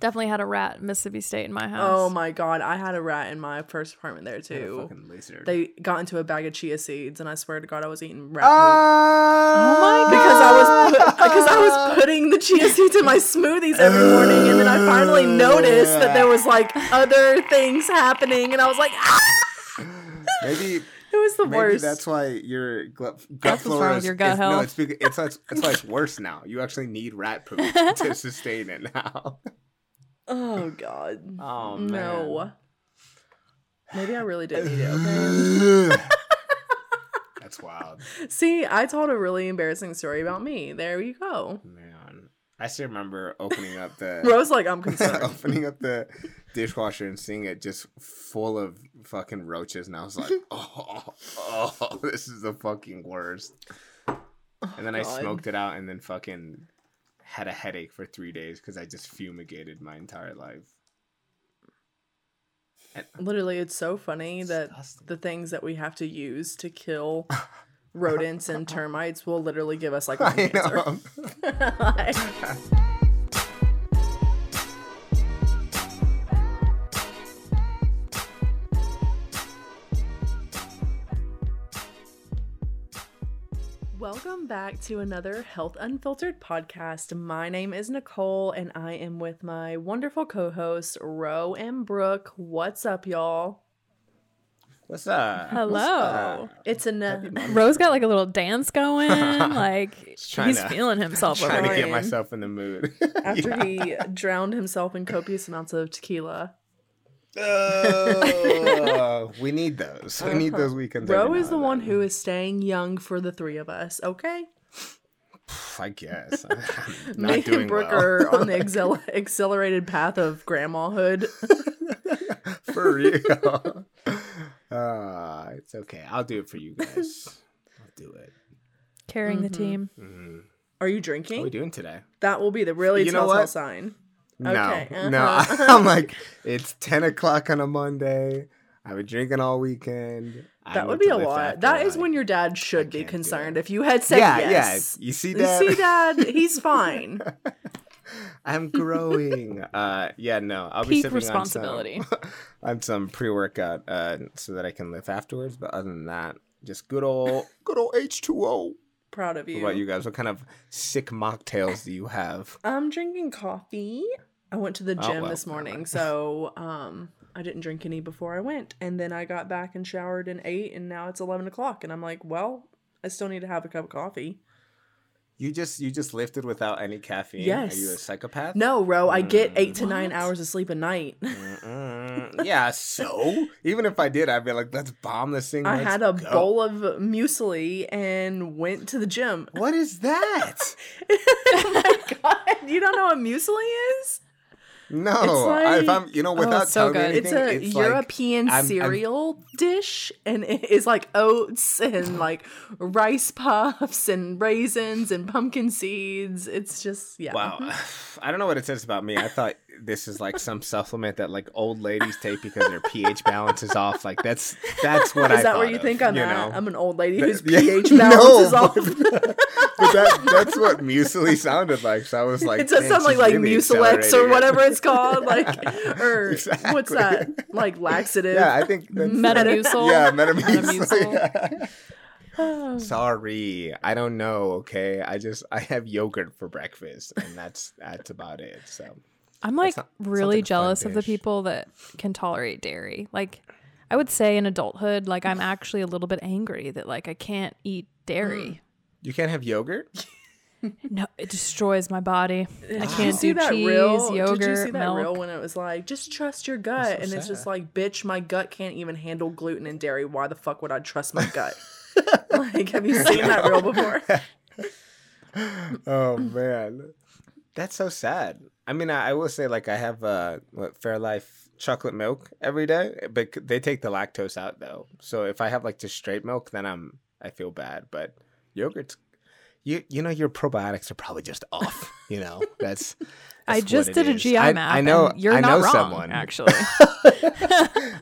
Definitely had a rat in Mississippi State in my house. Oh my god, I had a rat in my first apartment there A too. fucking lizard. They got into a bag of chia seeds, and I swear to God, I was eating rat oh my because I was put, because I was putting the chia seeds in my smoothies every morning, and then I finally noticed that there was like other things happening, and I was like, ah! maybe it was the maybe worst. that's why your gut, gut That's what's flora wrong with is- your gut is- No, health. it's because it's it's, it's like worse now. You actually need rat poop to sustain it now. Oh God, Oh no. Maybe I really did need it. Okay. That's wild, See, I told a really embarrassing story about me. There you go. man. I still remember opening up the Rose, like I'm concerned. opening up the dishwasher and seeing it just full of fucking roaches, and I was like, oh, oh, this is the fucking worst. And then I smoked it out, and then fucking had a headache for three days because I just fumigated my entire life. Literally, it's so funny that Disgusting. the things that we have to use to kill rodents and termites will literally give us like lung cancer. Welcome back to another Health Unfiltered podcast. My name is Nicole and I am with my wonderful co hosts, Ro and Brooke. What's up, y'all? What's up? Hello. What's up? It's an uh, Happy Monday. Ro's got like a little dance going. like he's to- feeling himself over Trying to get myself in the mood. after Yeah. he drowned himself in copious amounts of tequila. Oh, we need those. We need those weekends. Ro every is the one who is staying young for the three of us, okay? I guess. I'm Me not and Brooke well. are on the excel- accelerated path of grandmahood. for real. Uh, it's okay. I'll do it for you guys. I'll do it. Carrying the Mhm. team. Mhm. Are you drinking? What are we doing today? That will be the really You know telltale what? sign. No, Okay, no. uh-huh. I'm like, it's 10 o'clock on a Monday. I've been drinking all weekend. That would be a lot. That is when your dad should be concerned. If you had said yeah, yes. yeah. You see You? See, Dad, he's fine. I'm growing. uh, yeah, no, I'll be Peak sipping responsibility. on some, on some pre-workout uh, so that I can lift afterwards. But other than that, just good old, good old H2O. Proud of you. What about you guys? What kind of sick mocktails do you have? I'm drinking coffee. I went to the Oh, gym well, this morning, mind. so um, I didn't drink any before I went, and then I got back and showered and ate, and now it's eleven o'clock, and I'm like, well, I still need to have a cup of coffee. You just you just lifted without any caffeine. Yes. Are you a psychopath? No, Ro, I get eight to nine hours of sleep a night. Yeah. So even if I did, I'd be like, let's bomb this thing. I had a go." bowl of muesli and went to the gym. What is that? oh my god, you don't know what muesli is? No, It's I, if I'm, you know, Oh, without it's so good. It's anything, a like, European I'm- I'm- cereal dish, and it is like oats and like rice puffs and raisins and pumpkin seeds. It's just yeah. Wow. I don't know what it says about me. I thought this is like some supplement that like old ladies take because their pH balance is off. Like that's that's what I Is that where thought you of, think I'm you at? know? I'm an old lady That- whose yeah, pH no, balance is off. But, but that, that's what muesli sounded like. So I was like, it does sound like like really Mucilex or whatever it's called, like or Exactly. what's that? Like laxative. Yeah, I think that's Metamucil. Yeah, Metamucil. Metamucil. yeah. Oh. Sorry, I don't know. Okay, I just I have yogurt for breakfast, and that's that's about it. So I'm like not- really like jealous of the people that can tolerate dairy. Like I would say in adulthood, like I'm actually a little bit angry that like I can't eat dairy. Mm. you can't have yogurt. No, it destroys my body. I can't do that cheese, reel? yogurt, Did you see that milk. reel when it was like, just trust your gut, so and it's just like, bitch, my gut can't even handle gluten and dairy. Why the fuck would I trust my gut? like, have you seen that real before? oh man, that's so sad. I mean, I, I will say like I have uh Fairlife chocolate milk every day, but they take the lactose out though. So if I have like just straight milk, then I'm I feel bad. But yogurt's you you know your probiotics are probably just off. You know that's I just what it did a. GI I- map. I know- and you're I not know wrong, someone. actually.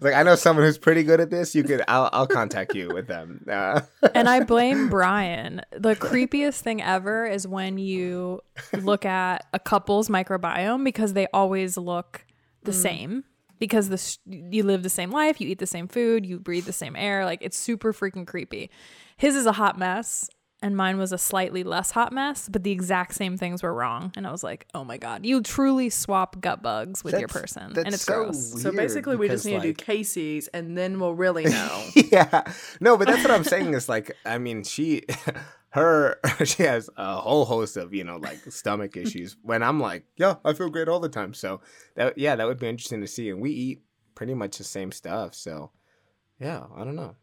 like I know someone who's pretty good at this. You could, I'll, I'll contact you with them. Uh, and I blame Brian. The creepiest thing ever is when you look at a couple's microbiome because they always look the same. Because the you live the same life, you eat the same food, you breathe the same air. Like it's super freaking creepy. His is a hot mess, and mine was a slightly less hot mess, but the exact same things were wrong. And I was like, oh my god, you truly swap gut bugs with your person, and it's so gross. So basically, we just need like- to do Casey's, and then we'll really know. yeah, no, but that's what I'm saying. Is like, I mean, she, her, she has a whole host of you know like stomach issues. When I'm like, yeah, I feel great all the time. So that, yeah, that would be interesting to see. And we eat pretty much the same stuff. So yeah, I don't know.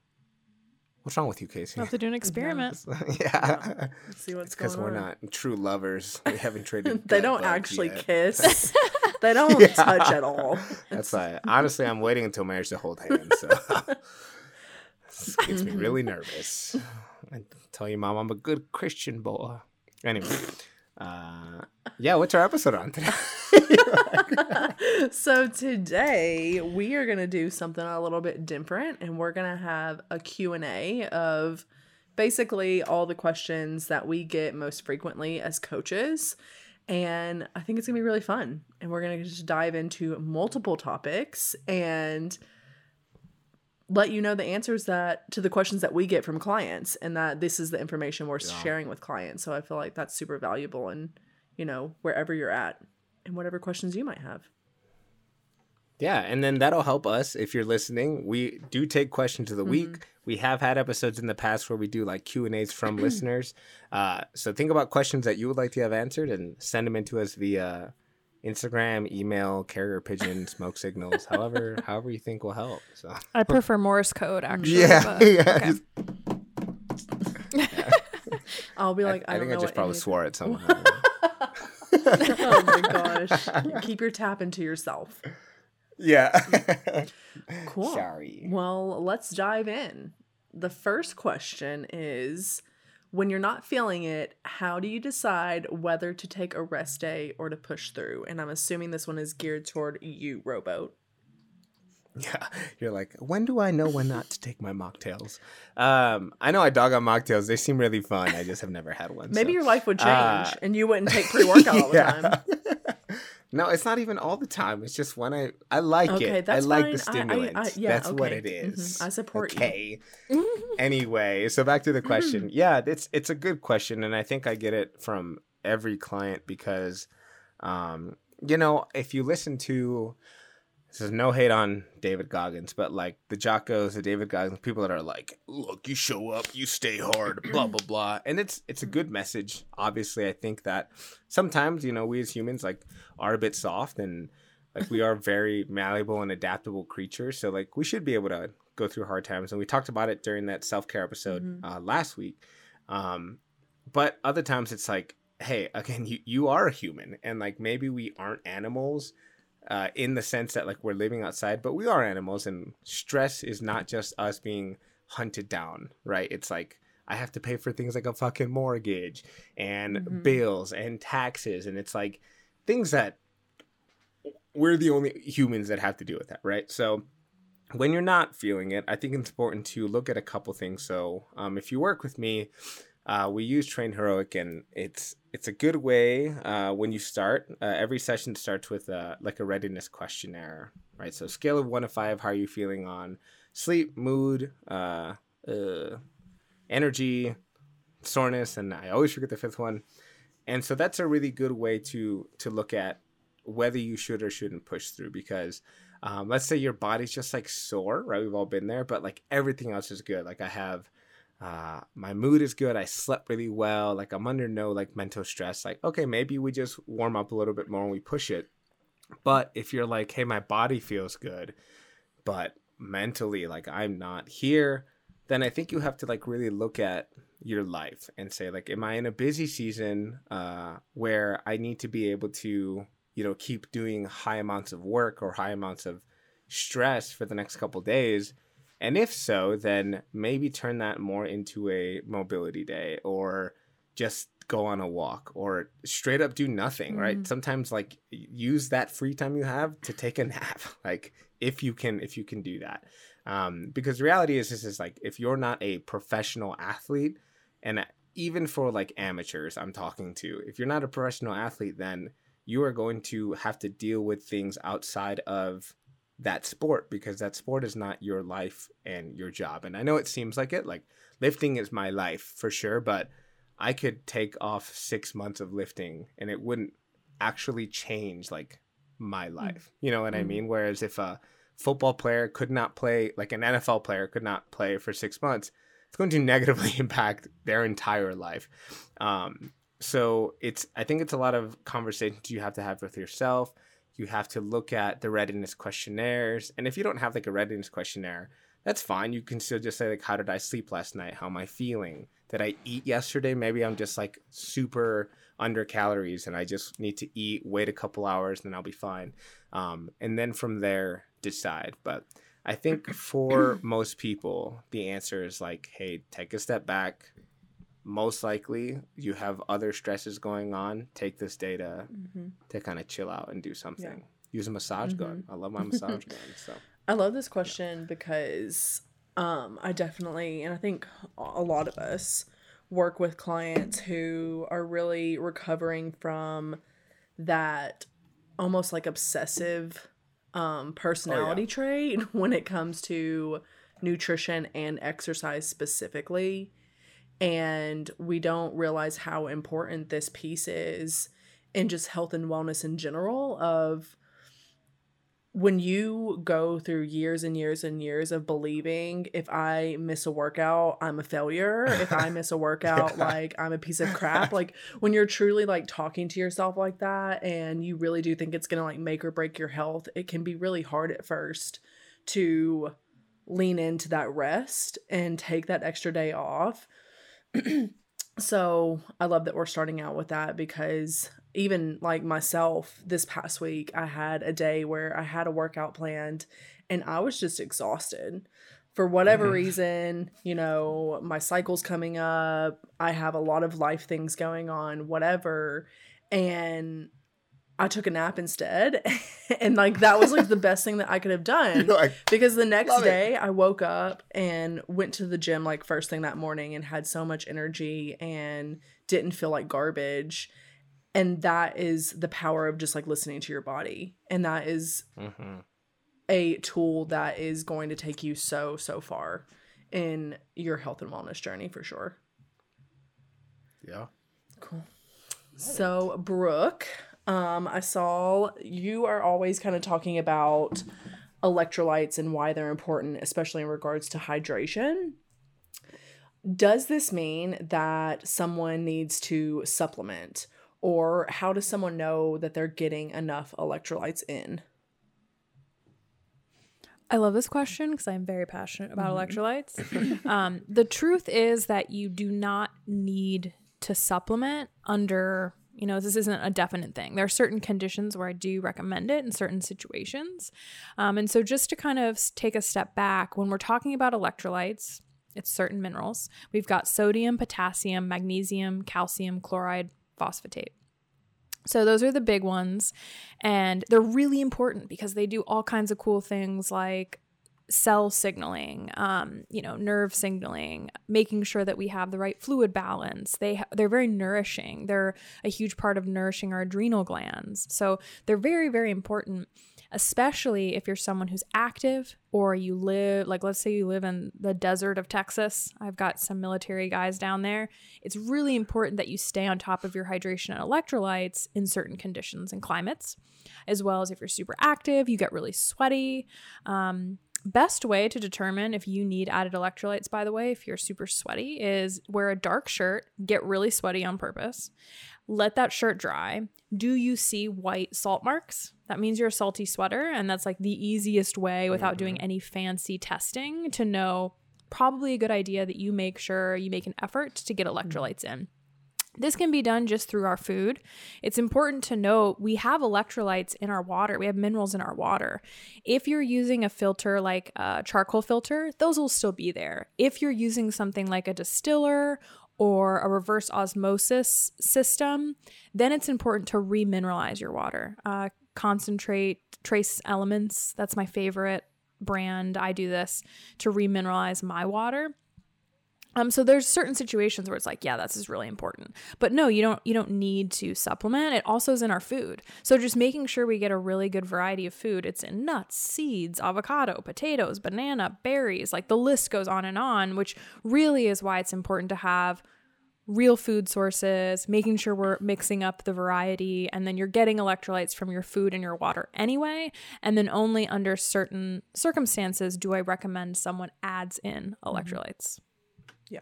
What's wrong with you, Casey? We'll have to do an experiment. yeah, Let's see what's going on. because we're on. not true lovers. We haven't traded. they don't actually yet. kiss. they don't Yeah. touch at all. That's why. Honestly, I'm waiting until marriage to hold hands. So this gets me really nervous. I tell you, mom, I'm a good Christian boy. Anyway, uh, yeah. What's our episode on today? so today we are going to do something a little bit different and we're going to have a Q&A of basically all the questions that we get most frequently as coaches and I think it's going to be really fun and we're going to just dive into multiple topics and let you know the answers that to the questions that we get from clients and that this is the information we're Yeah. sharing with clients so I feel like that's super valuable and you know wherever you're at and whatever questions you might have. Yeah, and then that'll help us if you're listening. We do take questions of the week. We have had episodes in the past where we do like Q and A's from listeners. Uh, so think about questions that you would like to have answered and send them into us via Instagram, email, carrier pigeon, smoke signals, however, however you think will help. So I prefer Morse code actually. yeah, but- yeah. okay. just- I'll be like, I, I don't think I just probably any- swore at someone. oh my gosh! Keep your tapping to yourself. yeah. Cool. Sorry. Well, let's dive in. The first question is when you're not feeling it, how do you decide whether to take a rest day or to push through? And I'm assuming this one is geared toward you, Rowboat. Yeah, you're like, when do I know when not to take my mocktails? Um, I know I dog on mocktails. They seem really fun. I just have never had one. Maybe so. your life would change uh, and you wouldn't take pre workout all the time. no, it's not even all the time. It's just when I I like Okay, it. that's I like fine. the I- I- I- yeah, that's what okay. it is. Mhm. I support you. okay. anyway, so back to the question. Mm-hmm. yeah, it's it's a good question, and I think I get it from every client because, um, you know, if you listen to this is no hate on David Goggins, but like the Jockos, the David Goggins, people that are like, look, you show up, you stay hard, blah blah blah, and it's it's a good message. Obviously, I think that sometimes you know we as humans like are a bit soft and like we are very malleable and adaptable creatures, so like we should be able to go through hard times, and we talked about it during that self care episode Mhm. uh, last week. Um, but other times it's like, hey, again, you you are a human, and like maybe we aren't animals uh, in the sense that like we're living outside, but we are animals, and stress is not just us being hunted down, right? It's like I have to pay for things like a fucking mortgage and Mhm. bills and taxes, and it's like things that we're the only humans that have to deal with that, right? So when you're not feeling it, I think it's important to look at a couple things. So um, if you work with me, uh, we use TrainHeroic, and it's it's a good way uh, when you start. Uh, every session starts with uh, like a readiness questionnaire, right? So scale of one to five, how are you feeling on sleep, mood, uh, uh, energy, soreness, and I always forget the fifth one. And so that's a really good way to to look at whether you should or shouldn't push through because um, let's say your body's just like sore, right? We've all been there, but like everything else is good. Like I have, uh, my mood is good. I slept really well. Like I'm under no like mental stress. Like, okay, maybe we just warm up a little bit more and we push it. But if you're like, hey, my body feels good, but mentally, like I'm not here, then I think you have to like really look at your life and say, like, am I in a busy season uh, where I need to be able to you know keep doing high amounts of work or high amounts of stress for the next couple days and if so then maybe turn that more into a mobility day or just go on a walk or straight up do nothing, right? Mhm. Sometimes like use that free time you have to take a nap. Like if you can if you can do that. Um because the reality is this is like if you're not a professional athlete and even for like amateurs I'm talking to, if you're not a professional athlete then you are going to have to deal with things outside of that sport because that sport is not your life and your job. And I know it seems like it, like lifting is my life for sure, but I could take off six months of lifting and it wouldn't actually change like my life. You know what I Mm. mean? Whereas if a football player could not play, like an NFL player could not play for six months, it's going to negatively impact their entire life. Um, so it's, I think it's a lot of conversations you have to have with yourself. You have to look at the readiness questionnaires. And if you don't have like a readiness questionnaire, that's fine. You can still just say like, how did I sleep last night? How am I feeling? Did I eat yesterday? Maybe I'm just like super under calories and I just need to eat, wait a couple hours, then I'll be fine. Um, and then from there, decide. But I think for most people, the answer is like, hey, take a step back. Most likely, you have other stresses going on. Take this data Mhm. to kind of chill out and do something. Use a massage gun. I love my massage gun. So I love this question because um, I definitely, and I think a lot of us work with clients who are really recovering from that almost like obsessive um, personality trait when it comes to nutrition and exercise specifically. And we don't realize how important this piece is in just health and wellness in general of when you go through years and years and years of believing if I miss a workout, I'm a failure. If I miss a workout, Yeah. like I'm a piece of crap. Like when you're truly like talking to yourself like that and you really do think it's going to like make or break your health, it can be really hard at first to lean into that rest and take that extra day off. So I love that we're starting out with that because even like myself this past week, I had a day where I had a workout planned and I was just exhausted. For whatever Mhm. reason, you know, my cycle's coming up, I have a lot of life things going on, whatever. And I took a nap instead. and like that was like the best thing that I could have done because the next Love it. day I woke up and went to the gym like first thing that morning and had so much energy and didn't feel like garbage. And that is the power of just like listening to your body. And that is mhm. a tool that is going to take you so, so far in your health and wellness journey for sure. yeah. Cool. So, Brooke, um, I saw you are always kind of talking about electrolytes and why they're important, especially in regards to hydration. Does this mean that someone needs to supplement, or how does someone know that they're getting enough electrolytes in? I love this question because I'm very passionate about Mhm. electrolytes. um, the truth is that you do not need to supplement under, you know, this isn't a definite thing. There are certain conditions where I do recommend it in certain situations. Um, and so, just to kind of take a step back, when we're talking about electrolytes, it's certain minerals. We've got sodium, potassium, magnesium, calcium, chloride, phosphatate. So those are the big ones. And they're really important because they do all kinds of cool things like cell signaling, um, you know, nerve signaling, making sure that we have the right fluid balance. They ha- they're very nourishing. They're a huge part of nourishing our adrenal glands. So they're very very important, especially if you're someone who's active or you live like let's say you live in the desert of Texas. I've got some military guys down there. It's really important that you stay on top of your hydration and electrolytes in certain conditions and climates, as well as if you're super active, you get really sweaty. Um, best way to determine if you need added electrolytes, by the way, if you're super sweaty, is wear a dark shirt, get really sweaty on purpose, let that shirt dry. Do you see white salt marks? That means you're a salty sweater, and that's like the easiest way without doing mm-hmm. any fancy testing to know. Probably a good idea that you make sure you make an effort to get mm-hmm. electrolytes in. This can be done just through our food. It's important to note we have electrolytes in our water, we have minerals in our water. If you're using a filter like a charcoal filter, those will still be there. If you're using something like a distiller or a reverse osmosis system, then it's important to remineralize your water. Uh, ConcenTrace, trace elements. That's my favorite brand. I do this to remineralize my water. Um, so there's certain situations where it's like, yeah, this is really important. But no, you don't you don't need to supplement. It also is in our food. So just making sure we get a really good variety of food. It's in nuts, seeds, avocado, potatoes, banana, berries, like the list goes on and on, which really is why it's important to have real food sources, making sure we're mixing up the variety, and then you're getting electrolytes from your food and your water anyway. And then only under certain circumstances do I recommend someone adds in electrolytes. Yeah.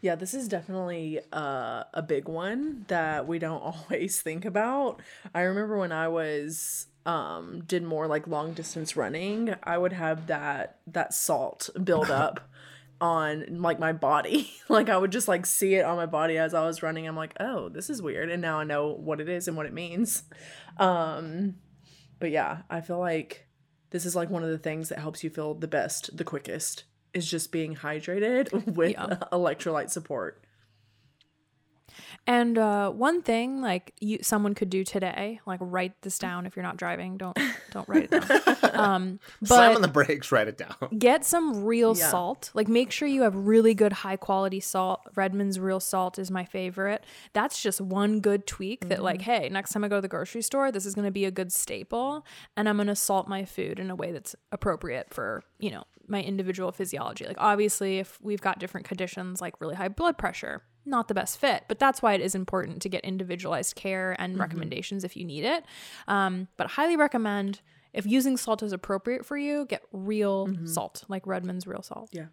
Yeah, this is definitely uh, a big one that we don't always think about. I remember when I was um did more like long distance running, I would have that that salt build up on like my body. like I would just like see it on my body as I was running. I'm like, "Oh, this is weird." And now I know what it is and what it means. Um but yeah, I feel like this is like one of the things that helps you feel the best, the quickest is just being hydrated with Yeah. electrolyte support. And uh, one thing, like you, someone could do today, like write this down. If you're not driving, don't don't write it down. Um, Slam on the brakes, write it down. get some real Yeah. salt. Like make sure you have really good high quality salt. Redmond's real salt is my favorite. That's just one good tweak that like, hey, next time I go to the grocery store, this is going to be a good staple and I'm going to salt my food in a way that's appropriate for, you know, my individual physiology. Like obviously if we've got different conditions like really high blood pressure, not the best fit, but that's why it is important to get individualized care and recommendations if you need it. Um, but highly recommend if using salt is appropriate for you, get real salt, like Redmond's real salt. Yeah.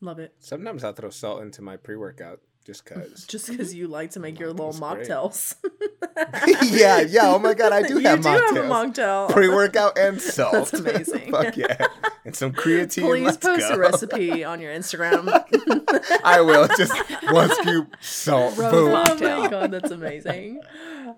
Love it. Sometimes I'll throw salt into my pre workout just because. Just because you like to make your little mocktails. yeah, yeah. Oh my god, I do you have do have a mocktails. mocktail. Pre workout and salt. That's amazing. Fuck yeah. And some creatine. Please Let's post go. a recipe on your Instagram. I will. Just one scoop salt. Rose Boom. mock- oh my god, that's amazing.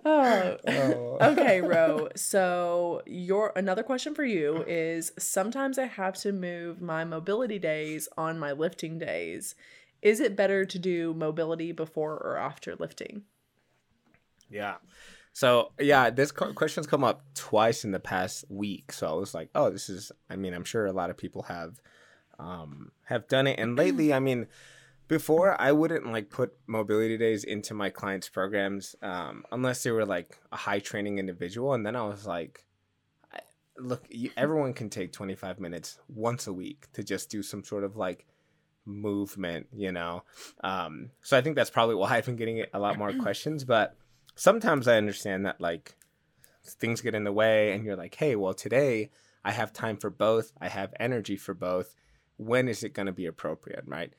Oh. Oh. Okay, Ro. So your another question for you is sometimes I have to move my mobility days on my lifting days. Is it better to do mobility before or after lifting? Yeah. So yeah, this question's come up twice in the past week. So I was like, oh, this is. I mean, I'm sure a lot of people have um, have done it. And lately, I mean, before I wouldn't like put mobility days into my clients' programs um, unless they were like a high training individual. And then I was like, look, you, everyone can take 25 minutes once a week to just do some sort of like movement, you know. Um, so I think that's probably why I've been getting a lot more questions. But sometimes I understand that like things get in the way, and you're like, hey, well, today I have time for both. I have energy for both. When is it going to be appropriate, right?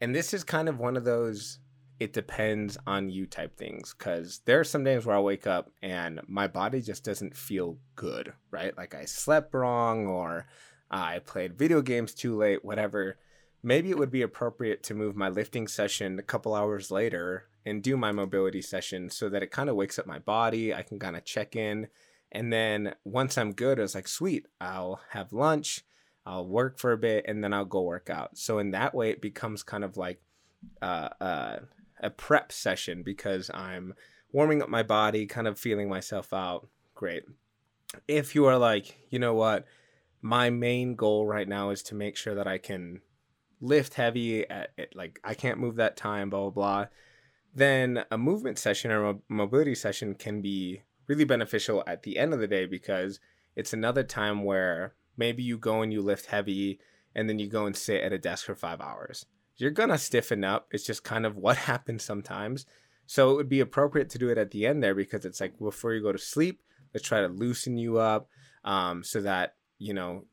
And this is kind of one of those it depends on you type things because there are some days where I wake up and my body just doesn't feel good, right? Like I slept wrong or I played video games too late, whatever. Maybe it would be appropriate to move my lifting session a couple hours later and do my mobility session so that it kind of wakes up my body. I can kind of check in. And then once I'm good, it's like, sweet, I'll have lunch, I'll work for a bit, and then I'll go work out. So in that way, it becomes kind of like uh, uh, a prep session because I'm warming up my body, kind of feeling myself out. Great. If you are like, you know what, my main goal right now is to make sure that I can lift heavy at, at like I can't move that time, blah blah blah. Then a movement session or a mobility session can be really beneficial at the end of the day because it's another time where maybe you go and you lift heavy and then you go and sit at a desk for five hours. You're gonna stiffen up. It's just kind of what happens sometimes. So it would be appropriate to do it at the end there because it's like before you go to sleep, let's try to loosen you up um, so that you know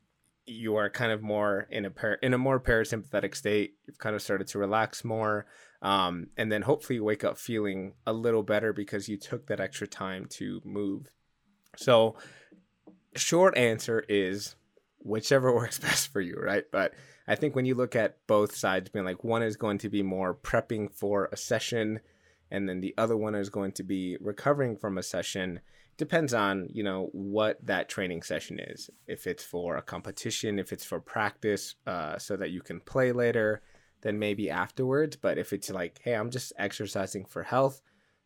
you are kind of more in a par- in a more parasympathetic state. You've kind of started to relax more, um, and then hopefully you wake up feeling a little better because you took that extra time to move. So, short answer is whichever works best for you, right? But I think when you look at both sides, being like one is going to be more prepping for a session, and then the other one is going to be recovering from a session depends on you know what that training session is if it's for a competition if it's for practice uh, so that you can play later then maybe afterwards. But if it's like, hey, I'm just exercising for health,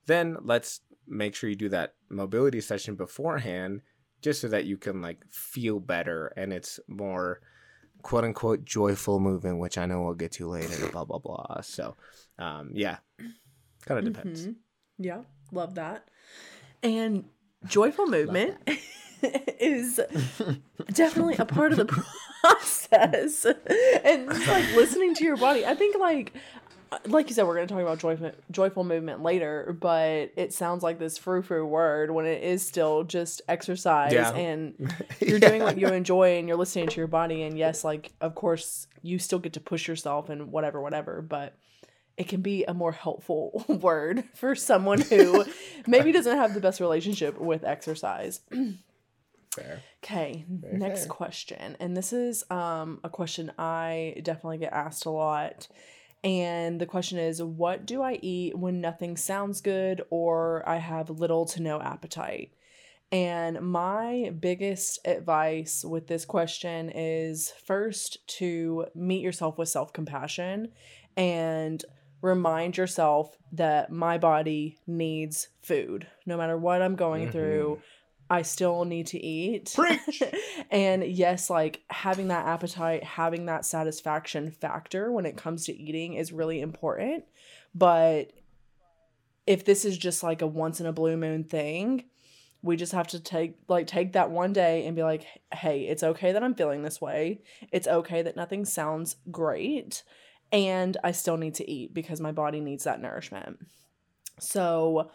then let's make sure you do that mobility session beforehand just so that you can like feel better and it's more quote unquote joyful movement, which I know we'll get to later, blah blah blah. So um yeah. Kind of depends. Mhm. Yeah, love that. And joyful movement is definitely a part of the process. And it's like listening to your body. I think like like you said, we're going to talk about joyful joyful movement later, but it sounds like this frou frou word when it is still just exercise Yeah. and you're doing what you enjoy and you're listening to your body. And yes, like of course you still get to push yourself and whatever, whatever, but it can be a more helpful word for someone who maybe doesn't have the best relationship with exercise. Fair. Okay, Very next fair. question. And this is um a question I definitely get asked a lot. And the question is what do I eat when nothing sounds good or I have little to no appetite? And my biggest advice with this question is first to meet yourself with self-compassion and remind yourself that my body needs food. No matter what I'm going Mhm. through, I still need to eat. Preach. and yes, like having that appetite, having that satisfaction factor when it comes to eating is really important. But if this is just like a once in a blue moon thing, we just have to take like take that one day and be like, "Hey, it's okay that I'm feeling this way. It's okay that nothing sounds great, and I still need to eat because my body needs that nourishment." So,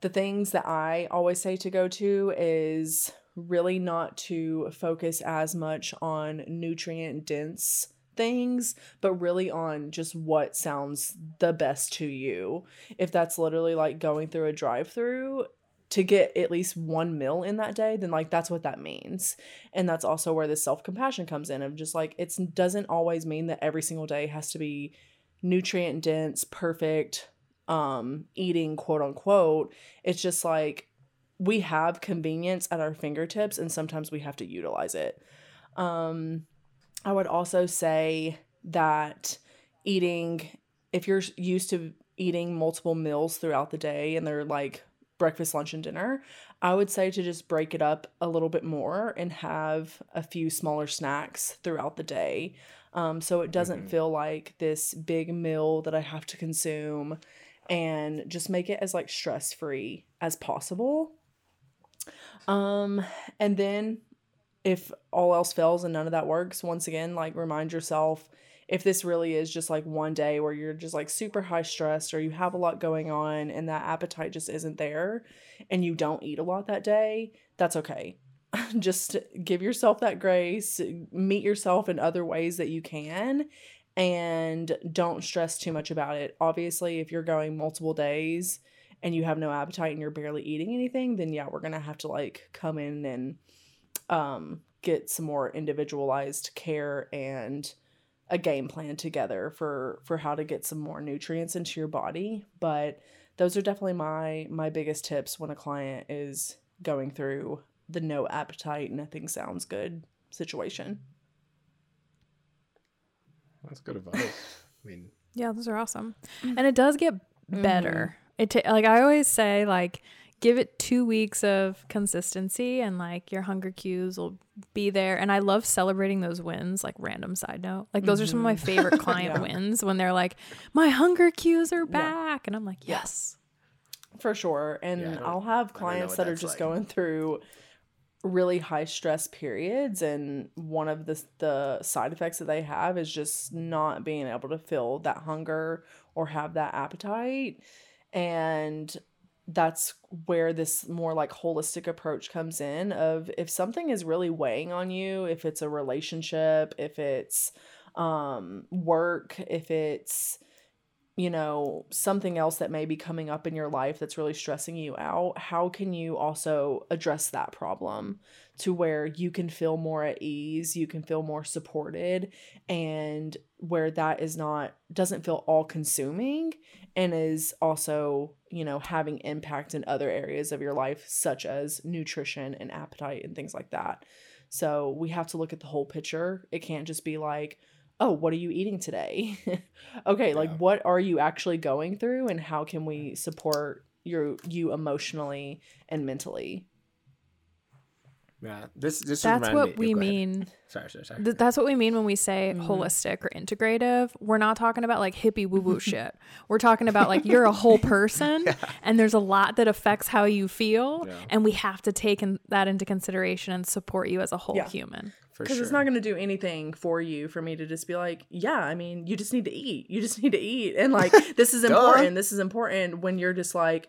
the things that I always say to go to is really not to focus as much on nutrient dense things, but really on just what sounds the best to you. If that's literally like going through a drive through to get at least one meal in that day, then like that's what that means. And that's also where the self compassion comes in of just like it doesn't always mean that every single day has to be nutrient dense, perfect um eating quote unquote. It's just like we have convenience at our fingertips and sometimes we have to utilize it. Um I would also say that eating if you're used to eating multiple meals throughout the day and they're like breakfast, lunch, and dinner, I would say to just break it up a little bit more and have a few smaller snacks throughout the day. Um, so it doesn't Mhm. feel like this big meal that I have to consume and just make it as like stress free as possible. Um, and then if all else fails and none of that works, once again, like remind yourself if this really is just like one day where you're just like super high stressed or you have a lot going on and that appetite just isn't there and you don't eat a lot that day, that's okay. just give yourself that grace, meet yourself in other ways that you can and don't stress too much about it. Obviously, if you're going multiple days and you have no appetite and you're barely eating anything, then yeah, we're going to have to like come in and um get some more individualized care and a game plan together for for how to get some more nutrients into your body but those are definitely my my biggest tips when a client is going through the no appetite nothing sounds good situation That's good advice. I mean, Yeah, those are awesome. Mm. And it does get better. It ta- like I always say like give it 2 weeks of consistency and like your hunger cues will be there and I love celebrating those wins like random side note. Like those are some of my mm-hmm. favorite client Yeah. wins when they're like my hunger cues are Yeah. back and I'm like yes. for sure and Yeah, I don't- i'll have I don't know clients that are just like. going through really high stress periods and one of the the side effects that they have is just not being able to feel that hunger or have that appetite and that's where this more like holistic approach comes in of if something is really weighing on you if it's a relationship if it's um work if it's you know something else that may be coming up in your life that's really stressing you out how can you also address that problem to where you can feel more at ease you can feel more supported and where that is not doesn't feel all consuming and is also you know having impact in other areas of your life such as nutrition and appetite and things like that. So we have to look at the whole picture. It can't just be like oh, what are you eating today? okay, like what are you actually going through and how can we support your you emotionally and mentally? Yeah, this this That's what me- we go ahead. mean. Sorry, sorry, sorry. Th- that's what we mean when we say Mhm. holistic or integrative. We're not talking about like hippie woo woo shit. We're talking about like you're a whole person and there's a lot that affects how you feel. Yeah. And we have to take in, that into consideration and support you as a whole Yeah. human. Because sure. it's not going to do anything for you for me to just be like, yeah, I mean, you just need to eat. You just need to eat. And like, this is important. This is important when you're just like,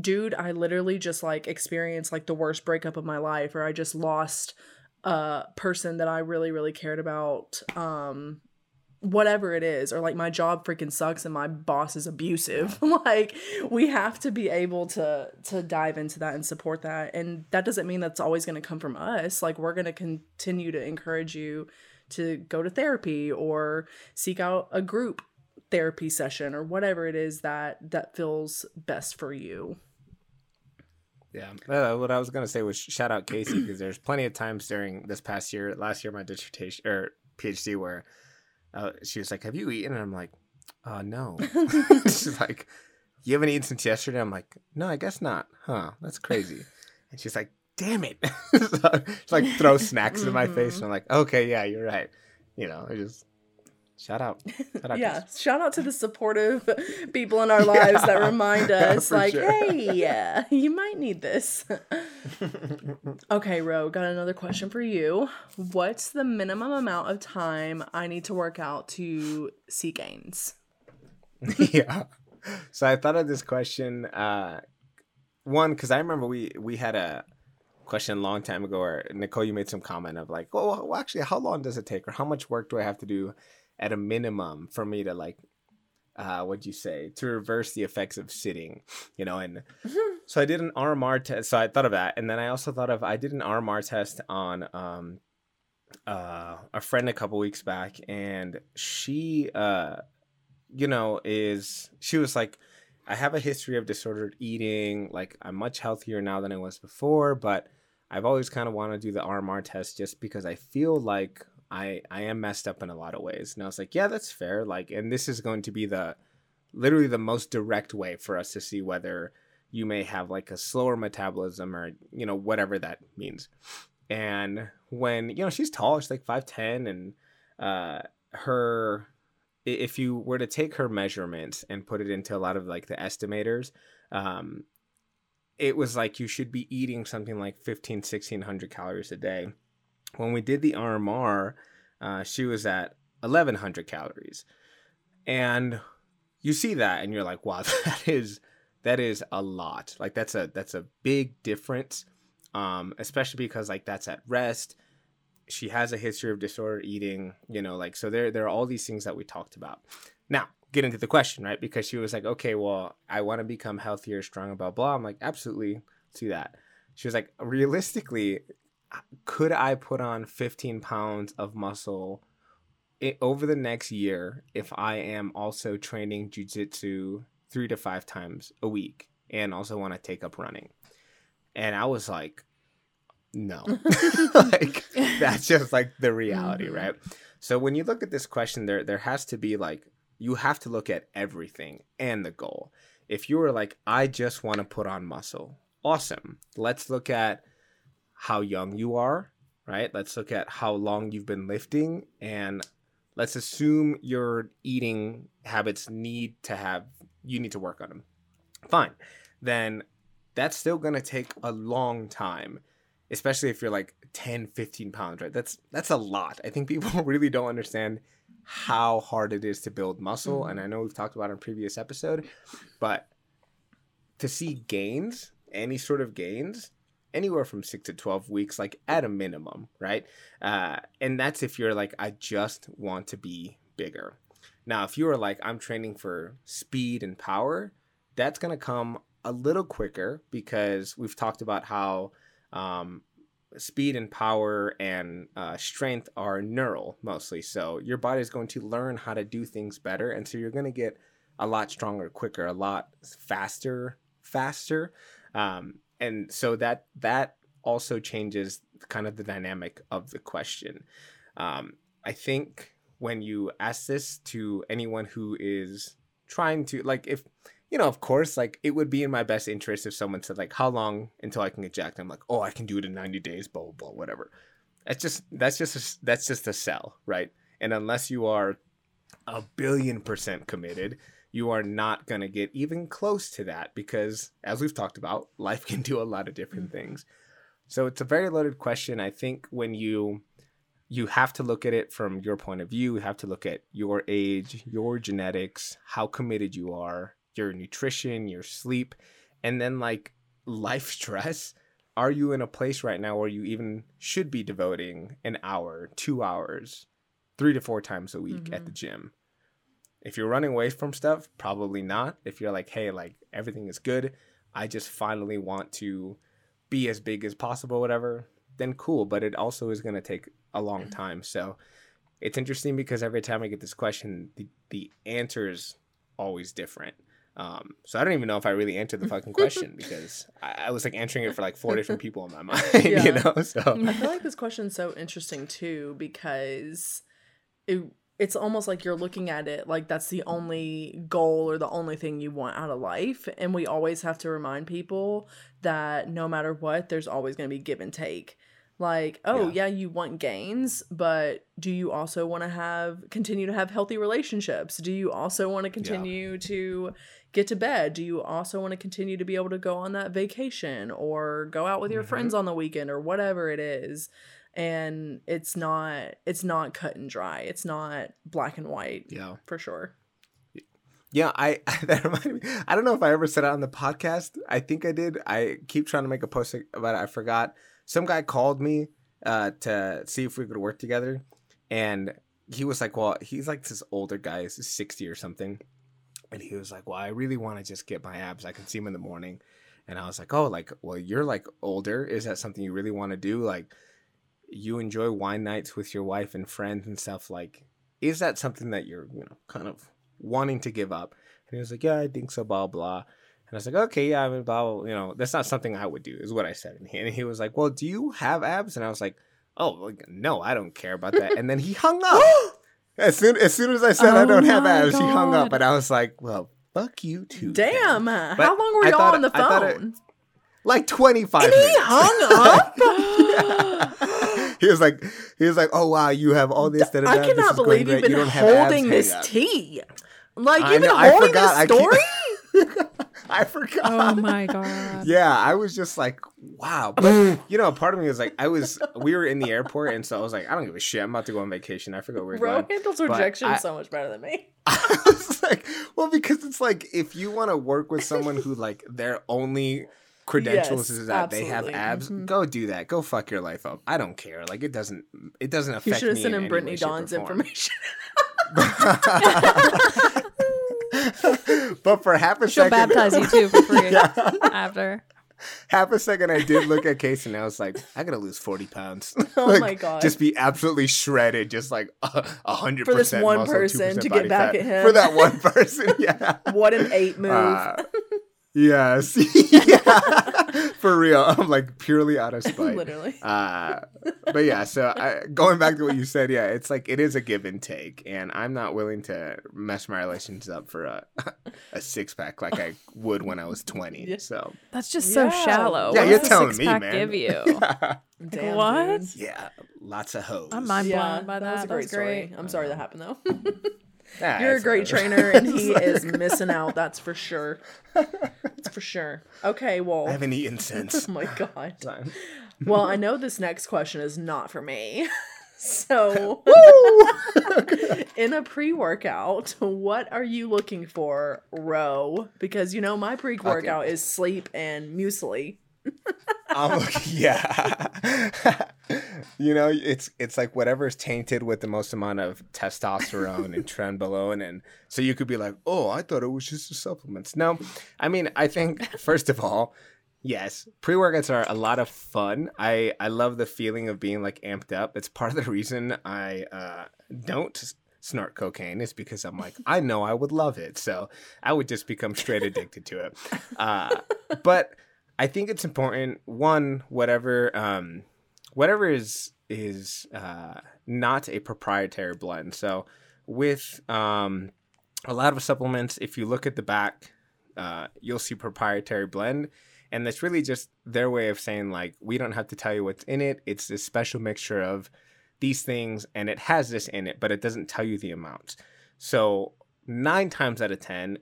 dude, I literally just like experienced like the worst breakup of my life, or I just lost a person that I really, really cared about. Um, whatever it is or like my job freaking sucks and my boss is abusive like we have to be able to to dive into that and support that and that doesn't mean that's always going to come from us like we're going to continue to encourage you to go to therapy or seek out a group therapy session or whatever it is that that feels best for you Yeah. Uh, what I was gonna say was shout out Casey because there's plenty of times during this past year, last year, my dissertation or PhD, where uh, she was like, "Have you eaten?" And I'm like, "Uh, no." she's like, "You haven't eaten since yesterday." I'm like, "No, I guess not." Huh? That's crazy. And she's like, "Damn it!" so, she like throw snacks in my face, and I'm like, "Okay, yeah, you're right." You know, I just shout out. Shout out yeah Casey. shout out to the supportive people in our lives that remind us like sure. hey yeah, you might need this okay ro got another question for you what's the minimum amount of time i need to work out to see gains yeah. So I thought of this question. Uh, one, because I remember we we had a question a long time ago where Nicole, you made some comment of like, oh, well, actually, how long does it take, or how much work do I have to do at a minimum for me to like, uh, what'd you say, to reverse the effects of sitting, you know? And so I did an RMR test. So I thought of that, and then I also thought of I did an RMR test on um, uh, a friend a couple weeks back, and she uh you know, is she was like, I have a history of disordered eating. Like, I'm much healthier now than I was before, but I've always kind of wanted to do the RMR test just because I feel like I I am messed up in a lot of ways. And I was like, yeah, that's fair. Like, and this is going to be the literally the most direct way for us to see whether you may have like a slower metabolism or you know whatever that means. And when you know she's tall, she's like five ten, and uh, her if you were to take her measurements and put it into a lot of like the estimators um it was like you should be eating something like 15 1600 calories a day when we did the rmr uh, she was at 1100 calories and you see that and you're like wow that is that is a lot like that's a that's a big difference um especially because like that's at rest she has a history of disordered eating, you know, like so there there are all these things that we talked about. Now, get into the question, right? Because she was like, "Okay, well, I want to become healthier, stronger, blah blah." I'm like, "Absolutely, do that." She was like, "Realistically, could I put on 15 pounds of muscle over the next year if I am also training jujitsu three to five times a week and also want to take up running?" And I was like, no like that's just like the reality Mhm. right so when you look at this question there there has to be like you have to look at everything and the goal if you were like i just want to put on muscle awesome let's look at how young you are right? Let's look at how long you've been lifting and let's assume your eating habits need to have you need to work on them fine. Then that's still going to take a long time especially if you're like 10 15 pounds right? That's that's a lot. I think people really don't understand how hard it is to build muscle mm-hmm. and i know we've talked about it in a previous episode but to see gains any sort of gains anywhere from 6 to 12 weeks like at a minimum right? Uh, and that's if you're like i just want to be bigger. Now if you are like i'm training for speed and power that's going to come a little quicker because we've talked about how um, speed and power and uh, strength are neural mostly. So your body is going to learn how to do things better, and so you're going to get a lot stronger, quicker, a lot faster, faster, um, and so that that also changes kind of the dynamic of the question. Um, I think when you ask this to anyone who is trying to like if you know, of course, like it would be in my best interest if someone said like how long until I can jacked. I'm like, oh, I can do it in 90 days, blah blah blah, whatever. That's just that's just a, that's just a sell, right? And unless you are a billion percent committed, you are not going to get even close to that because, as we've talked about, life can do a lot of different Mm-hmm. things. So it's a very loaded question. I think when you you have to look at it from your point of view, you have to look at your age, your genetics, how committed you are, your nutrition, your sleep, and then like life stress. Are you in a place right now where you even should be devoting an hour, two hours, three to four times a week at the gym? If you're running away from stuff, probably not. If you're like, hey, like everything is good, I just finally want to be as big as possible, whatever, then cool. But it also is going to take a long time. So it's interesting because every time I get this question, the, the answer is always different. Um, so I don't even know if I really answered the fucking question because I, I was like answering it for like four different people in my mind, you know? So I feel like this question's so interesting too because it it's almost like you're looking at it like that's the only goal or the only thing you want out of life and we always have to remind people that no matter what there's always going to be give and take like oh Yeah. yeah. you want gains but do you also want to have continue to have healthy relationships do you also want to continue to get to bed do you also want to continue to be able to go on that vacation or go out with your Mhm. friends on the weekend or whatever it is and it's not it's not cut and dry it's not black and white yeah. for sure Yeah, I that reminded me. I don't know if I ever said it on the podcast. I think I did. I keep trying to make a post about it. I forgot. Some guy called me uh, to see if we could work together, and he was like, "Well, he's like this older guy, he's sixty or something," and he was like, "Well, I really want to just get my abs. I can see him in the morning." And I was like, "Oh, like, well, you're like older. Is that something you really want to do? Like, you enjoy wine nights with your wife and friends and stuff. Like, is that something that you're, you know, kind of wanting to give up?" And he was like, "Yeah, I think so." Blah blah. And I was like, "Okay, yeah, I mean, blah, blah. You know, that's not something I would do," is what I said. And he, and he was like, "Well, do you have abs?" And I was like, "Oh, like, no, I don't care about that." And then he hung up. as soon as soon as I said I Oh don't have abs, he hung up, God. and I was like, "Well, fuck you too." damn how long were I y'all on the I thought it- phone like twenty five. and he hung up Yeah. he was like, he was like, "Oh wow, you have all this." da, da, i da, this cannot believe you've been You don't have abs, holding this up." tea like I you've been know, I holding forgot. This story I forgot. Oh my god. Yeah, I was just like, wow. But mm. you know, part of me was like, I was, we were in the airport, and so I was like, I don't give a shit. I'm about to go on vacation. I forgot where bro going. handles But rejection I- so much better than me I was like, well, because it's like if you want to work with someone who like their only credentials Yes, is that they have absolutely. abs, Mhm. go do that. Go fuck your life up. I don't care. Like it doesn't, it doesn't affect you should have sent in him brittany way, dawn's information but for half a She'll second, baptize you too for free Yeah. after. half a second I did look at casey and I was like, I gotta lose 40 pounds. Oh Like, my God. Just be absolutely shredded, just like a a hundred For this one muscle, person to get back fat. at him. For that one person, yeah. what an eight move Uh, yes. yeah. For real. I'm like purely out of spite. literally Uh, but yeah, so I, going back to what you said, yeah, it's like it is a give and take, and I'm not willing to mess my relations up for a a six pack like I would when I was 20. Yeah. So That's just so Yeah. shallow. Yeah, what you're telling me, six-pack man. give you? Damn, what? dude. yeah, lots of hoes. I'm mind yeah, blown by that was that. a great That's story. great. I'm sorry that happened though. Ah, You're a great whatever. trainer, and he is missing out. That's for sure. That's for sure. Okay, well. I haven't eaten since. Oh my god. Well, I know this next question is not for me. So, in a pre workout, what are you looking for, Ro? Because you know, my pre workout is sleep and muesli. I'm like, yeah. you know, it's it's like whatever's tainted with the most amount of testosterone and trenbolone, and so you could be like, oh, I thought it was just the supplements. No, I mean, I think first of all, yes, pre workouts are a lot of fun. I I love the feeling of being like amped up. It's part of the reason I uh, don't snort cocaine is because I'm like, I know I would love it, so I would just become straight addicted to it. Uh, but I think it's important. One, whatever, um, whatever is is uh, not a proprietary blend. So with um, a lot of supplements, if you look at the back, uh, you'll see proprietary blend. And that's really just their way of saying, like, we don't have to tell you what's in it. It's this special mixture of these things, and it has this in it, but it doesn't tell you the amount. So, nine times out of 10,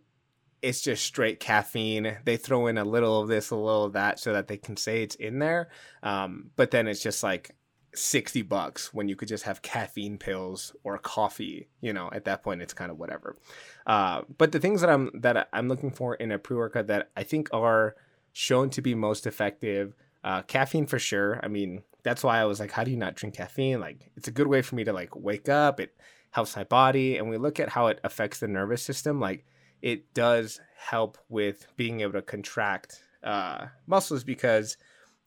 it's just straight caffeine. They throw in a little of this, a little of that, so that they can say it's in there. Um, but then it's just like 60 bucks when you could just have caffeine pills or coffee you know at that point it's kind of whatever uh, but the things that i'm that i'm looking for in a pre-workout that i think are shown to be most effective uh, caffeine for sure i mean that's why i was like how do you not drink caffeine like it's a good way for me to like wake up it helps my body and we look at how it affects the nervous system like it does help with being able to contract uh, muscles because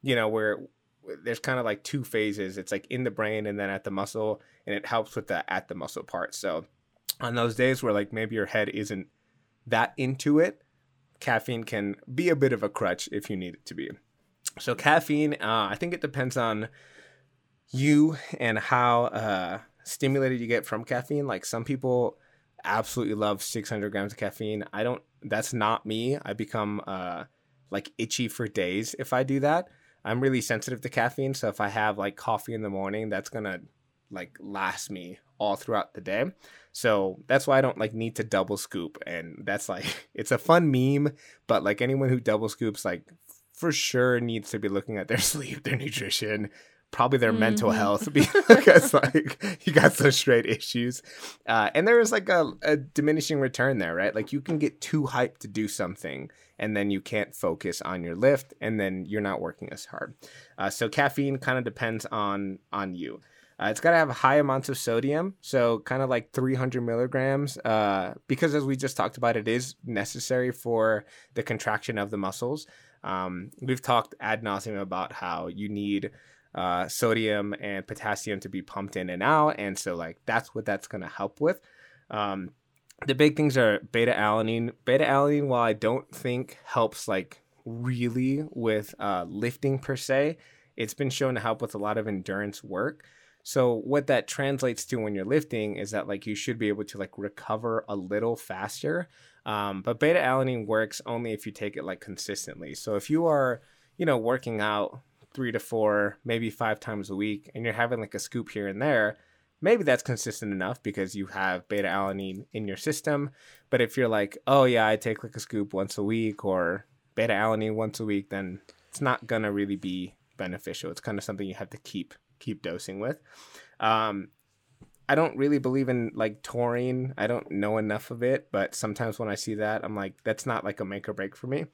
you know we're there's kind of like two phases. It's like in the brain and then at the muscle, and it helps with the at the muscle part. So on those days where like maybe your head isn't that into it, caffeine can be a bit of a crutch if you need it to be. So caffeine, uh, I think it depends on you and how uh, stimulated you get from caffeine. Like some people absolutely love 600 grams of caffeine. I don't. That's not me. I become uh, like itchy for days if I do that. I'm really sensitive to caffeine, so if I have like coffee in the morning, that's gonna like last me all throughout the day. So that's why I don't like need to double scoop. And that's like it's a fun meme, but like anyone who double scoops like for sure needs to be looking at their sleep, their nutrition, probably their mm-hmm. mental health because like you got some straight issues. Uh, and there is like a, a diminishing return there, right? Like you can get too hyped to do something and then you can't focus on your lift and then you're not working as hard. Uh, so caffeine kind of depends on on you. Uh, it's got to have high amounts of sodium, so kind of like 300 milligrams, uh, because as we just talked about, it is necessary for the contraction of the muscles. Um, we've talked ad nauseum about how you need uh, sodium and potassium to be pumped in and out, and so like that's what that's going to help with. Um, the big things are beta alanine. Beta alanine, while I don't think helps like really with uh, lifting per se, it's been shown to help with a lot of endurance work. So what that translates to when you're lifting is that like you should be able to like recover a little faster. Um, but beta alanine works only if you take it like consistently. So if you are, you know, working out three to four, maybe five times a week, and you're having like a scoop here and there, maybe that's consistent enough because you have beta alanine in your system. But if you're like, oh yeah, I take like a scoop once a week or beta alanine once a week, then it's not gonna really be beneficial. It's kind of something you have to keep keep dosing with. Um, I don't really believe in like taurine. I don't know enough of it, but sometimes when I see that, I'm like, that's not like a make or break for me.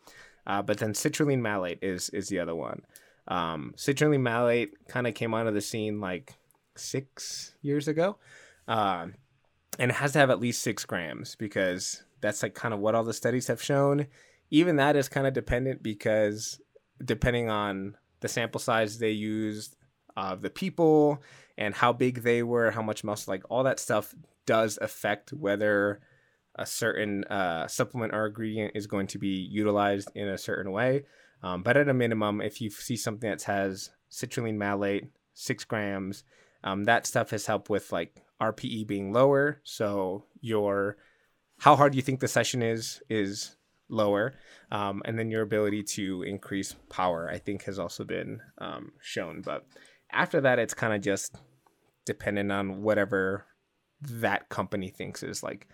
Uh, but then citrulline malate is is the other one. Um, citrulline malate kind of came onto the scene like six years ago. Um, and it has to have at least six grams because that's like kind of what all the studies have shown. Even that is kind of dependent because depending on the sample size they used of the people and how big they were, how much muscle, like all that stuff does affect whether a certain uh, supplement or ingredient is going to be utilized in a certain way. Um, but at a minimum, if you see something that has citrulline malate, six grams, um, that stuff has helped with like RPE being lower. So your how hard you think the session is is lower, um, and then your ability to increase power, I think, has also been um, shown. But after that, it's kind of just dependent on whatever that company thinks is like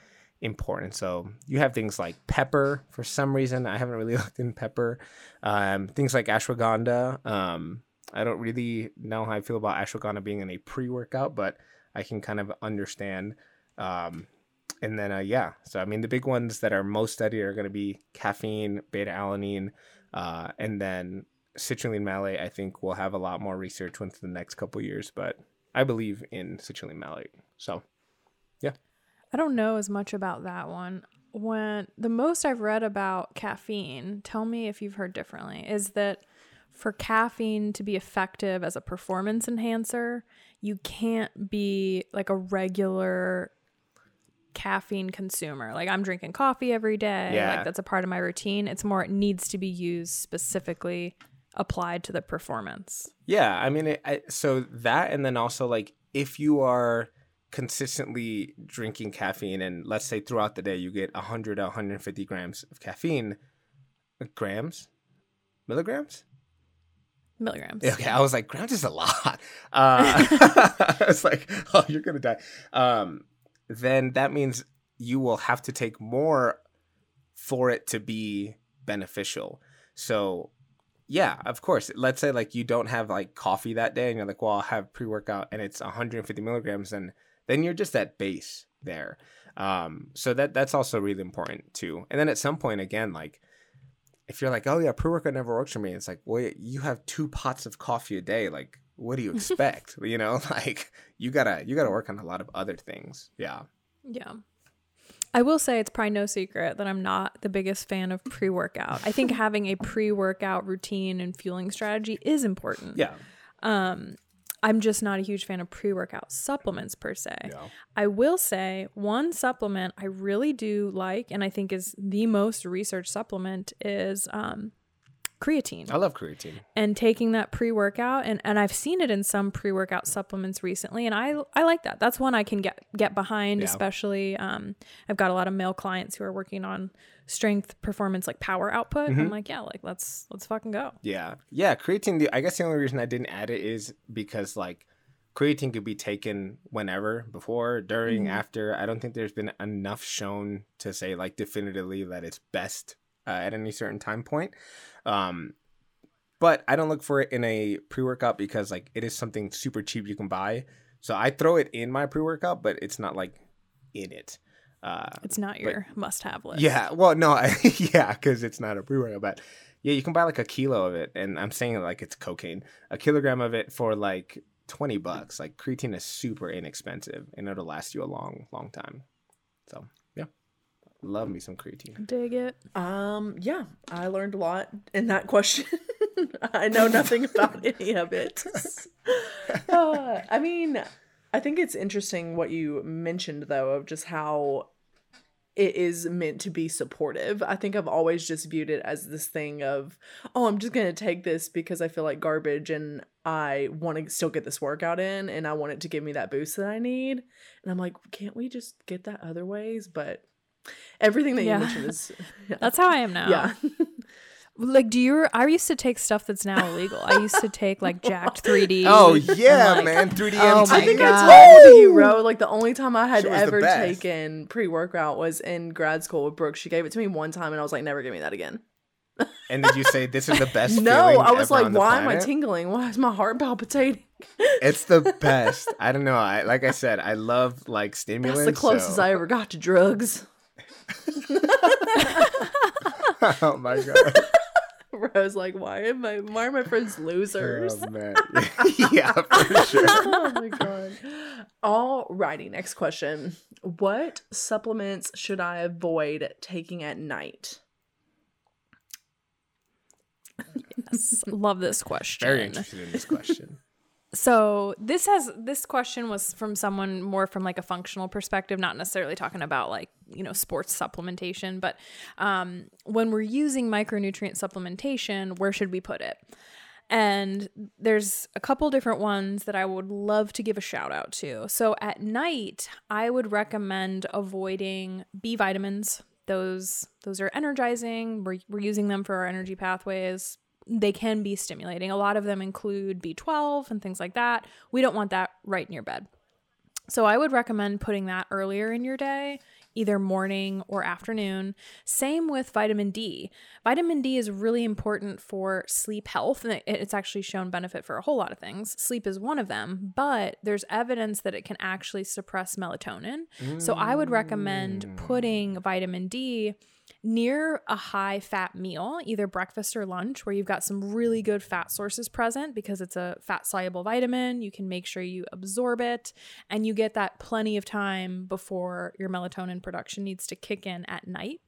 important. So you have things like pepper for some reason. I haven't really looked in pepper. Um, things like ashwagandha. Um, I don't really know how I feel about ashwagandha being in a pre-workout, but I can kind of understand. Um, and then uh, yeah, so I mean the big ones that are most studied are going to be caffeine, beta alanine, uh, and then citrulline malate. I think we'll have a lot more research within the next couple years, but I believe in citrulline malate. So I don't know as much about that one. When the most I've read about caffeine, tell me if you've heard differently, is that for caffeine to be effective as a performance enhancer, you can't be like a regular caffeine consumer. Like I'm drinking coffee every day. Yeah. Like that's a part of my routine. It's more it needs to be used specifically applied to the performance. Yeah, I mean, it, I, so that, and then also like if you are consistently drinking caffeine, and let's say throughout the day you get 100 to 150 grams of caffeine, grams, milligrams. Milligrams. Okay, I was like, grams is a lot. Uh, I was like, oh, you're gonna die. Um, then that means you will have to take more for it to be beneficial. So yeah, of course. Let's say like you don't have like coffee that day and you're like, well, I'll have pre workout and it's 150 milligrams, and then you're just at base there. Um, so that that's also really important too. And then at some point again, like if you're like, oh yeah, pre workout never works for me, it's like, well, you have two pots of coffee a day. Like, what do you expect? you know, like you gotta you gotta work on a lot of other things. Yeah. Yeah. I will say it's probably no secret that I'm not the biggest fan of pre workout. I think having a pre workout routine and fueling strategy is important. Yeah. Um, I'm just not a huge fan of pre workout supplements per se. Yeah. I will say one supplement I really do like, and I think is the most researched supplement, is um, creatine. I love creatine. and taking that pre-workout and and I've seen it in some pre-workout supplements recently and I I like that. That's one I can get get behind Yeah. especially um I've got a lot of male clients who are working on strength performance like power output. Mm-hmm. I'm like, yeah, like let's let's fucking go. Yeah. Yeah. Creatine, the, I guess the only reason I didn't add it is because, like, creatine could be taken whenever, before, during, after. I don't think there's been enough shown to say, like, definitively that it's best uh, at any certain time point. Um, but I don't look for it in a pre workout because, like, it is something super cheap you can buy. So I throw it in my pre workout, but it's not, like, in it. Uh, It's not your must-have list. yeah, well, no, I, yeah, because it's not a pre-workout, but yeah, you can buy like a kilo of it, and I'm saying like it's cocaine. A kilogram of it for like twenty bucks. Like creatine is super inexpensive, and it'll last you a long, long time. So yeah, love me some creatine. Dig it. Um, yeah, I learned a lot in that question. I know nothing about any of it. Uh, I mean, I think it's interesting what you mentioned though of just how it is meant to be supportive. I think I've always just viewed it as this thing of, oh, I'm just going to take this because I feel like garbage and I want to still get this workout in and I want it to give me that boost that I need. And I'm like, can't we just get that other ways? But everything that Yeah. you mentioned is That's how I am now. yeah. Like, do you? I used to take stuff that's now illegal. I used to take like jacked 3D. Oh yeah, like, man, 3D Oh MT. my I think God. I told you, Ro. Like the only time I had She was the ever taken pre workout was in grad school with Brooke. She gave it to me one time, and I was like, "Never give me that again." And did you say this is the best? No, feeling I was ever like, on the "Why am I tingling? Why is my heart palpitating?" It's the best. I don't know. I like I said, I love like stimulants. That's the closest so- I ever got to drugs. oh my god. Ro's like, "Why am I? Why are my friends losers?" Oh man. yeah, for sure. oh my god. Alrighty, next question. What supplements should I avoid taking at night? Yes. Love this question. Very interested in this question. So this has this question was from someone more from like a functional perspective, not necessarily talking about like you know sports supplementation, but um, when we're using micronutrient supplementation, where should we put it? And there's a couple different ones that I would love to give a shout out to. So at night, I would recommend avoiding B vitamins. Those those are energizing. We're, we're using them for our energy pathways. They can be stimulating. A lot of them include B12 and things like that. We don't want that right in your bed. So I would recommend putting that earlier in your day, either morning or afternoon. Same with vitamin D. Vitamin D is really important for sleep health, and it's actually shown benefit for a whole lot of things. Sleep is one of them, but there's evidence that it can actually suppress melatonin. So I would recommend putting mm. vitamin D near a high fat meal, either breakfast or lunch, where you've got some really good fat sources present because it's a fat soluble vitamin. You can make sure you absorb it and you get that plenty of time before your melatonin production needs to kick in at night.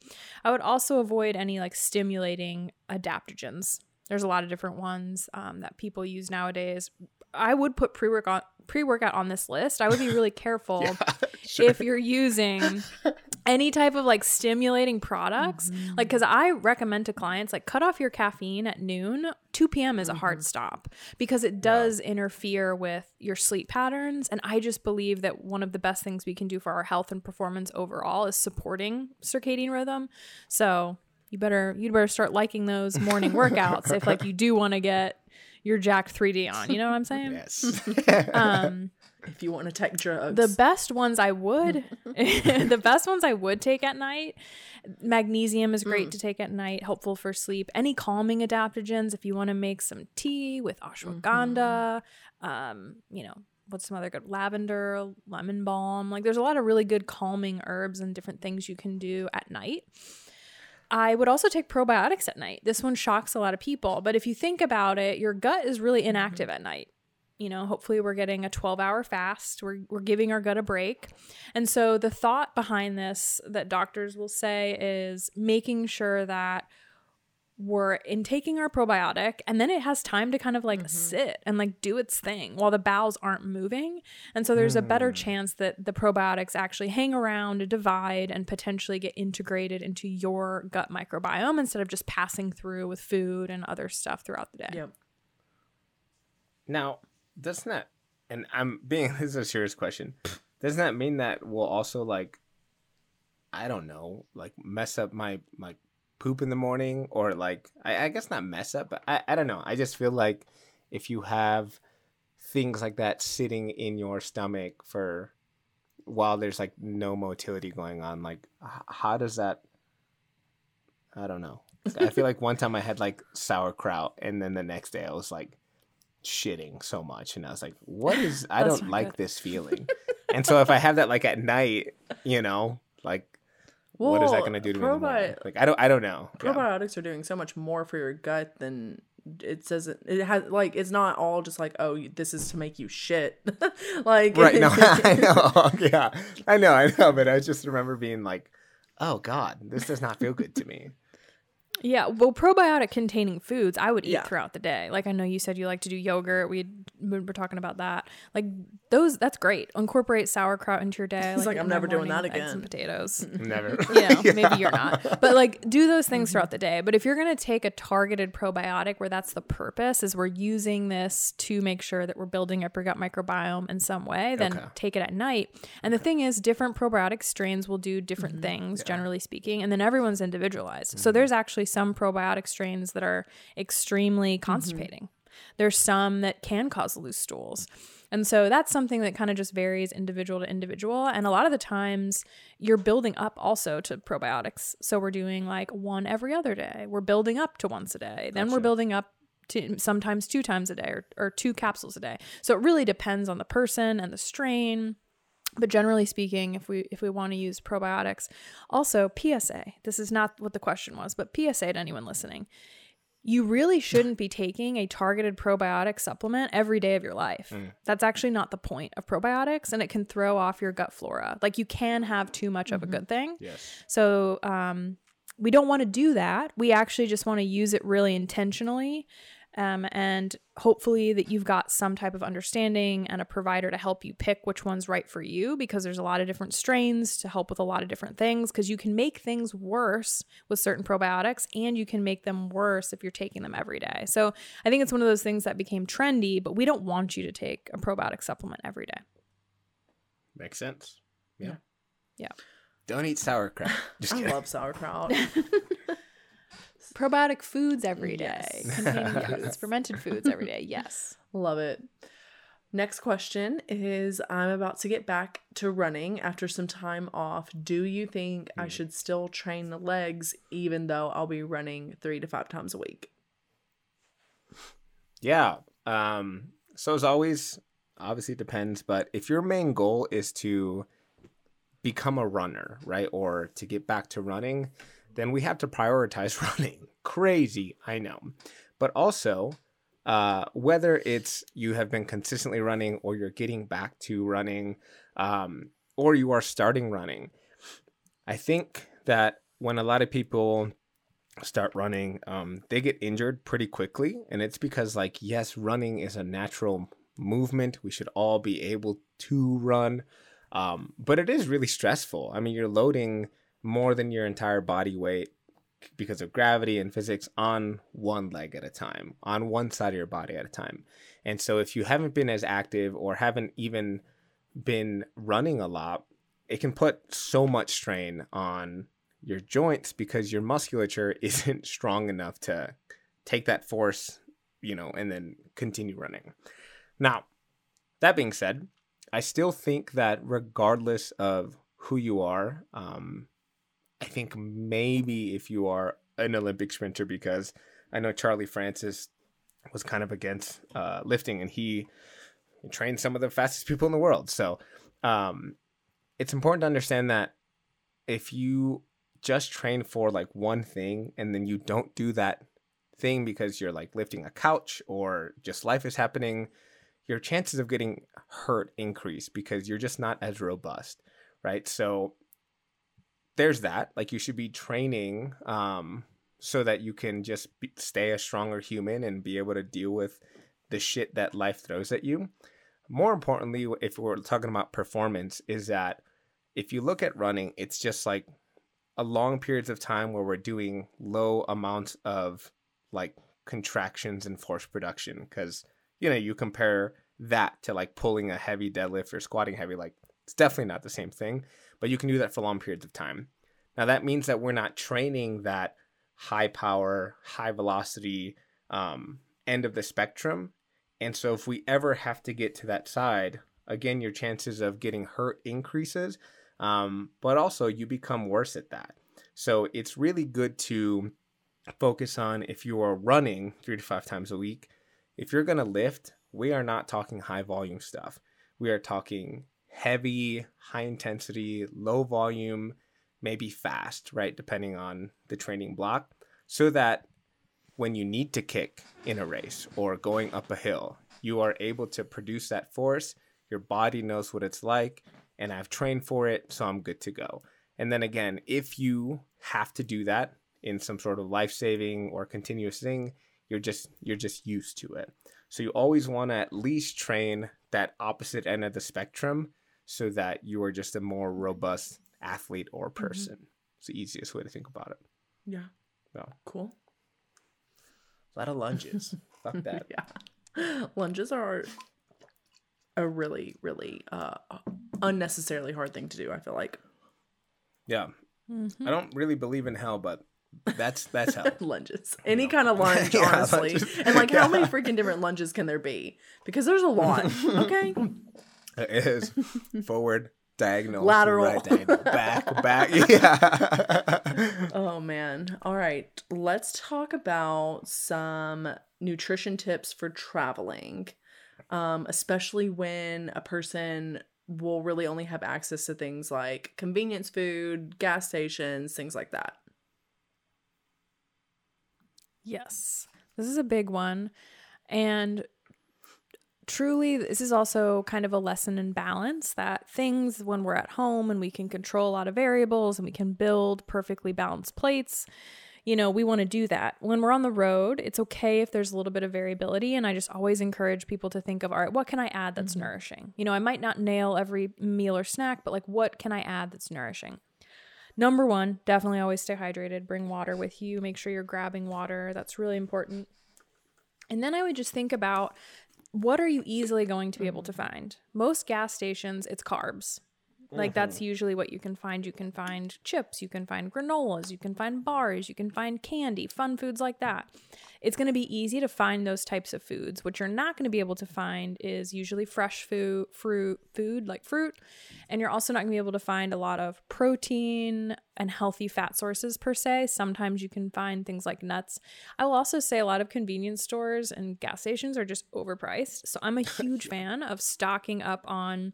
I would also avoid any like stimulating adaptogens. There's a lot of different ones um, that people use nowadays. I would put pre workout pre workout on this list. I would be really careful if you're using any type of like stimulating products Mm-hmm. like because i recommend to clients like cut off your caffeine at noon 2 p.m is a hard Mm-hmm. stop because it does interfere with your sleep patterns and i just believe that one of the best things we can do for our health and performance overall is supporting circadian rhythm so you better you better start liking those morning workouts if like you do want to get your jack 3d on you know what i'm saying Yes. um If you want to take drugs, the best ones I would, the best ones I would take at night. Magnesium is great mm. to take at night, helpful for sleep. Any calming adaptogens, if you want to make some tea with ashwagandha, mm-hmm. um, you know, what's some other good lavender, lemon balm. Like, there's a lot of really good calming herbs and different things you can do at night. I would also take probiotics at night. This one shocks a lot of people, but if you think about it, your gut is really mm-hmm. inactive at night you know hopefully we're getting a 12 hour fast. We're, we're giving our gut a break. And so the thought behind this that doctors will say is making sure that we're intaking our probiotic and then it has time to kind of like mm-hmm. sit and like do its thing while the bowels aren't moving. And so there's a better mm. chance that the probiotics actually hang around divide and potentially get integrated into your gut microbiome instead of just passing through with food and other stuff throughout the day. Yep. Now, doesn't that, and I'm being, this is a serious question. Doesn't that mean that we'll also like, I don't know, like mess up my like poop in the morning or like, I, I guess not mess up, but I, I don't know. I just feel like if you have things like that sitting in your stomach for while there's like no motility going on, like how does that, I don't know. I feel like one time I had like sauerkraut and then the next day I was like, shitting so much and i was like what is i don't like good. this feeling. And so if i have that like at night you know like what is that going to do to me like i don't i don't know. Yeah. probiotics are doing so much more for your gut than it says it, it has like it's not all just like oh this is to make you shit. Like right no i know yeah. I know i know but i just remember being like oh god this does not feel good to me Yeah, well, probiotic containing foods I would eat Yeah. throughout the day. Like I know you said you like to do yogurt. We we were talking about that. Like those, that's great. Incorporate sauerkraut into your day. He's like, in "I'm the never doing that with eggs and potatoes. never you know, maybe you're not. But like do those Mm-hmm. things throughout the day. But if you're going to take a targeted probiotic where that's the purpose is we're using this to make sure that we're building up your gut microbiome in some way, then Okay. take it at night. And the thing is different probiotic strains will do different Mm-hmm. things generally speaking, and then everyone's individualized. So there's actually some probiotic strains that are extremely mm-hmm. constipating. There's some that can cause loose stools. And so that's something that kind of just varies individual to individual. And a lot of the times you're building up also to probiotics. So we're doing like one every other day. We're building up to once a day. Then we're building up to sometimes two times a day or, or two capsules a day. So it really depends on the person and the strain. But generally speaking, if we if we want to use probiotics, also PSA. This is not what the question was, but PSA to anyone listening you really shouldn't be taking a targeted probiotic supplement every day of your life. That's actually not the point of probiotics, and it can throw off your gut flora. Like you can have too much of a good thing. yes So um, we don't want to do that. We actually just want to use it really intentionally. Um, and hopefully that you've got some type of understanding and a provider to help you pick which one's right for you because there's a lot of different strains to help with a lot of different things because you can make things worse with certain probiotics and you can make them worse if you're taking them every day. So I think it's one of those things that became trendy, but we don't want you to take a probiotic supplement every day. makes sense yeah Yeah. don't eat sauerkraut just I kidding love sauerkraut. Probiotic foods every day, Yes. containing foods, fermented foods every day. Yes. Love it. Next question is I'm about to get back to running after some time off. Do you think I should still train the legs even though I'll be running three to five times a week? Yeah. Um, so as always, obviously it depends, but if your main goal is to become a runner, right, or to get back to running, then we have to prioritize running. Crazy, I know. But also, uh, whether it's you have been consistently running or you're getting back to running, um, or you are starting running, I think that when a lot of people start running, um, they get injured pretty quickly. And it's because, like, yes, running is a natural movement. We should all be able to run. Um, but it is really stressful. I mean, you're loading more than your entire body weight because of gravity and physics on one leg at a time, on one side of your body at a time. And so if you haven't been as active or haven't even been running a lot, it can put so much strain on your joints because your musculature isn't strong enough to take that force, you know, and then continue running. Now, that being said, I still think that regardless of who you are, um, I think maybe if you are an Olympic sprinter, because I know Charlie Francis was kind of against uh, lifting and he trained some of the fastest people in the world. So um, it's important to understand that if you just train for like one thing and then you don't do that thing because you're like lifting a couch or just life is happening, your chances of getting hurt increase because you're just not as robust, right? So there's that. Like you should be training um, so that you can just be, stay a stronger human and be able to deal with the shit that life throws at you. More importantly, if we're talking about performance, is that if you look at running, it's just like a long periods of time where we're doing low amounts of like contractions and force production because you know you compare that to like pulling a heavy deadlift or squatting heavy like it's definitely not the same thing but you can do that for long periods of time. Now that means that we're not training that high power high velocity um, end of the spectrum. And so if we ever have to get to that side again your chances of getting hurt increases um, but also you become worse at that. So it's really good to focus on if you are running three to five times a week if you're going to lift we are not talking high volume stuff. We are talking heavy, high intensity, low volume, maybe fast, right? Depending on the training block, so that when you need to kick in a race or going up a hill, you are able to produce that force. Your body knows what it's like, and I've trained for it, so I'm good to go. And then again, if you have to do that in some sort of life saving or continuous thing, you're just you're just used to it. So you always want to at least train that opposite end of the spectrum so that you are just a more robust athlete or mm-hmm. person. Mm-hmm. It's the easiest way to think about it. Yeah. Well, Cool. A lot of lunges. Fuck that. Yeah. Lunges are a really, really uh, unnecessarily hard thing to do, I feel like. Yeah. Mm-hmm. I don't really believe in hell, but that's that's how lunges. Any no. kind of lunge, yeah, honestly. Lunges. And like, how many freaking different lunges can there be? Because there's a lot. Okay. It is forward, diagonal, lateral, right, diagonal, back, back. Yeah. oh man. All right. Let's talk about some nutrition tips for traveling, um, especially when a person will really only have access to things like convenience food, gas stations, things like that. Yes. This is a big one. And truly, this is also kind of a lesson in balance that things, when we're at home and we can control a lot of variables and we can build perfectly balanced plates, you know, we want to do that. When we're on the road, it's okay if there's a little bit of variability. And I just always encourage people to think of, all right, what can I add that's mm-hmm. nourishing? You know, I might not nail every meal or snack, but like, what can I add that's nourishing? Number one, definitely always stay hydrated. Bring water with you. Make sure you're grabbing water. That's really important. And then I would just think about what are you easily going to be able to mm-hmm. find? Most gas stations, it's carbs. Like that's mm-hmm. usually what you can find. You can find chips, you can find granolas, you can find bars, you can find candy, fun foods like that. It's going to be easy to find those types of foods. What you're not going to be able to find is usually fresh food, fruit, food like fruit, and you're also not going to be able to find a lot of protein and healthy fat sources per se. Sometimes you can find things like nuts. I will also say a lot of convenience stores and gas stations are just overpriced. So I'm a huge fan of stocking up on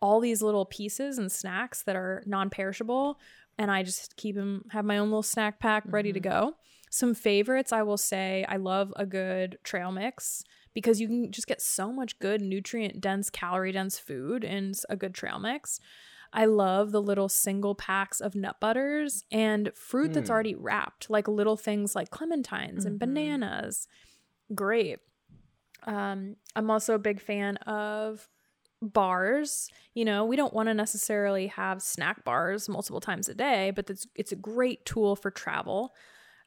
all these little pieces and snacks that are non-perishable and I just keep them have my own little snack pack ready mm-hmm. to go. Some favorites I will say I love a good trail mix because you can just get so much good nutrient dense calorie dense food in a good trail mix. I love the little single packs of nut butters and fruit mm. that's already wrapped, like little things like clementines mm-hmm. and bananas. Great. Um, I'm also a big fan of bars. You know, we don't want to necessarily have snack bars multiple times a day, but it's it's a great tool for travel.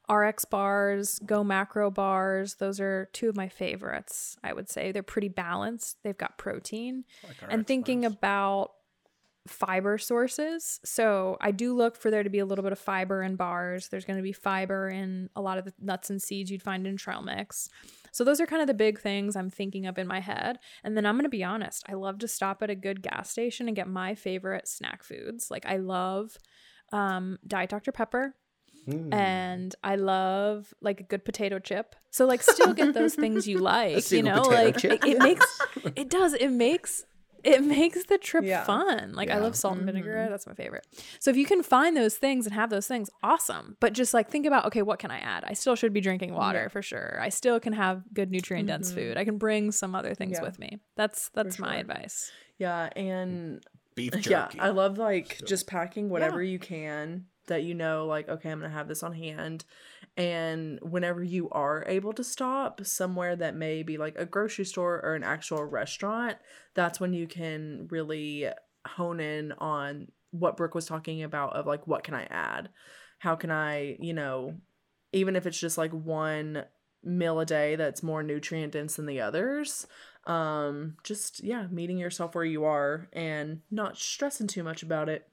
RX bars, GoMacro bars, those are two of my favorites, I would say. They're pretty balanced. They've got protein. Like and thinking bars. about fiber sources. So I do look for there to be a little bit of fiber in bars. There's going to be fiber in a lot of the nuts and seeds you'd find in trail mix. So those are kind of the big things I'm thinking of in my head. And then I'm going to be honest, I love to stop at a good gas station and get my favorite snack foods. Like I love um, Diet Dr. Pepper Mm. and I love like a good potato chip. So like still get those things you like, you know, like it, it makes it does it makes it makes the trip Yeah. fun. Like I love salt and vinegar, Mhm. that's my favorite. So if you can find those things and have those things, awesome. But just like think about okay, what can I add? I still should be drinking water Yeah. for sure. I still can have good nutrient dense Mhm. food. I can bring some other things Yeah. with me. That's that's my sure. advice. Yeah, and beef jerky. yeah. I love like So- just packing whatever you can that you know like okay, I'm going to have this on hand. And whenever you are able to stop somewhere that may be like a grocery store or an actual restaurant, that's when you can really hone in on what Brooke was talking about of like what can I add? How can I, you know, even if it's just like one meal a day that's more nutrient dense than the others, um just yeah, meeting yourself where you are and not stressing too much about it.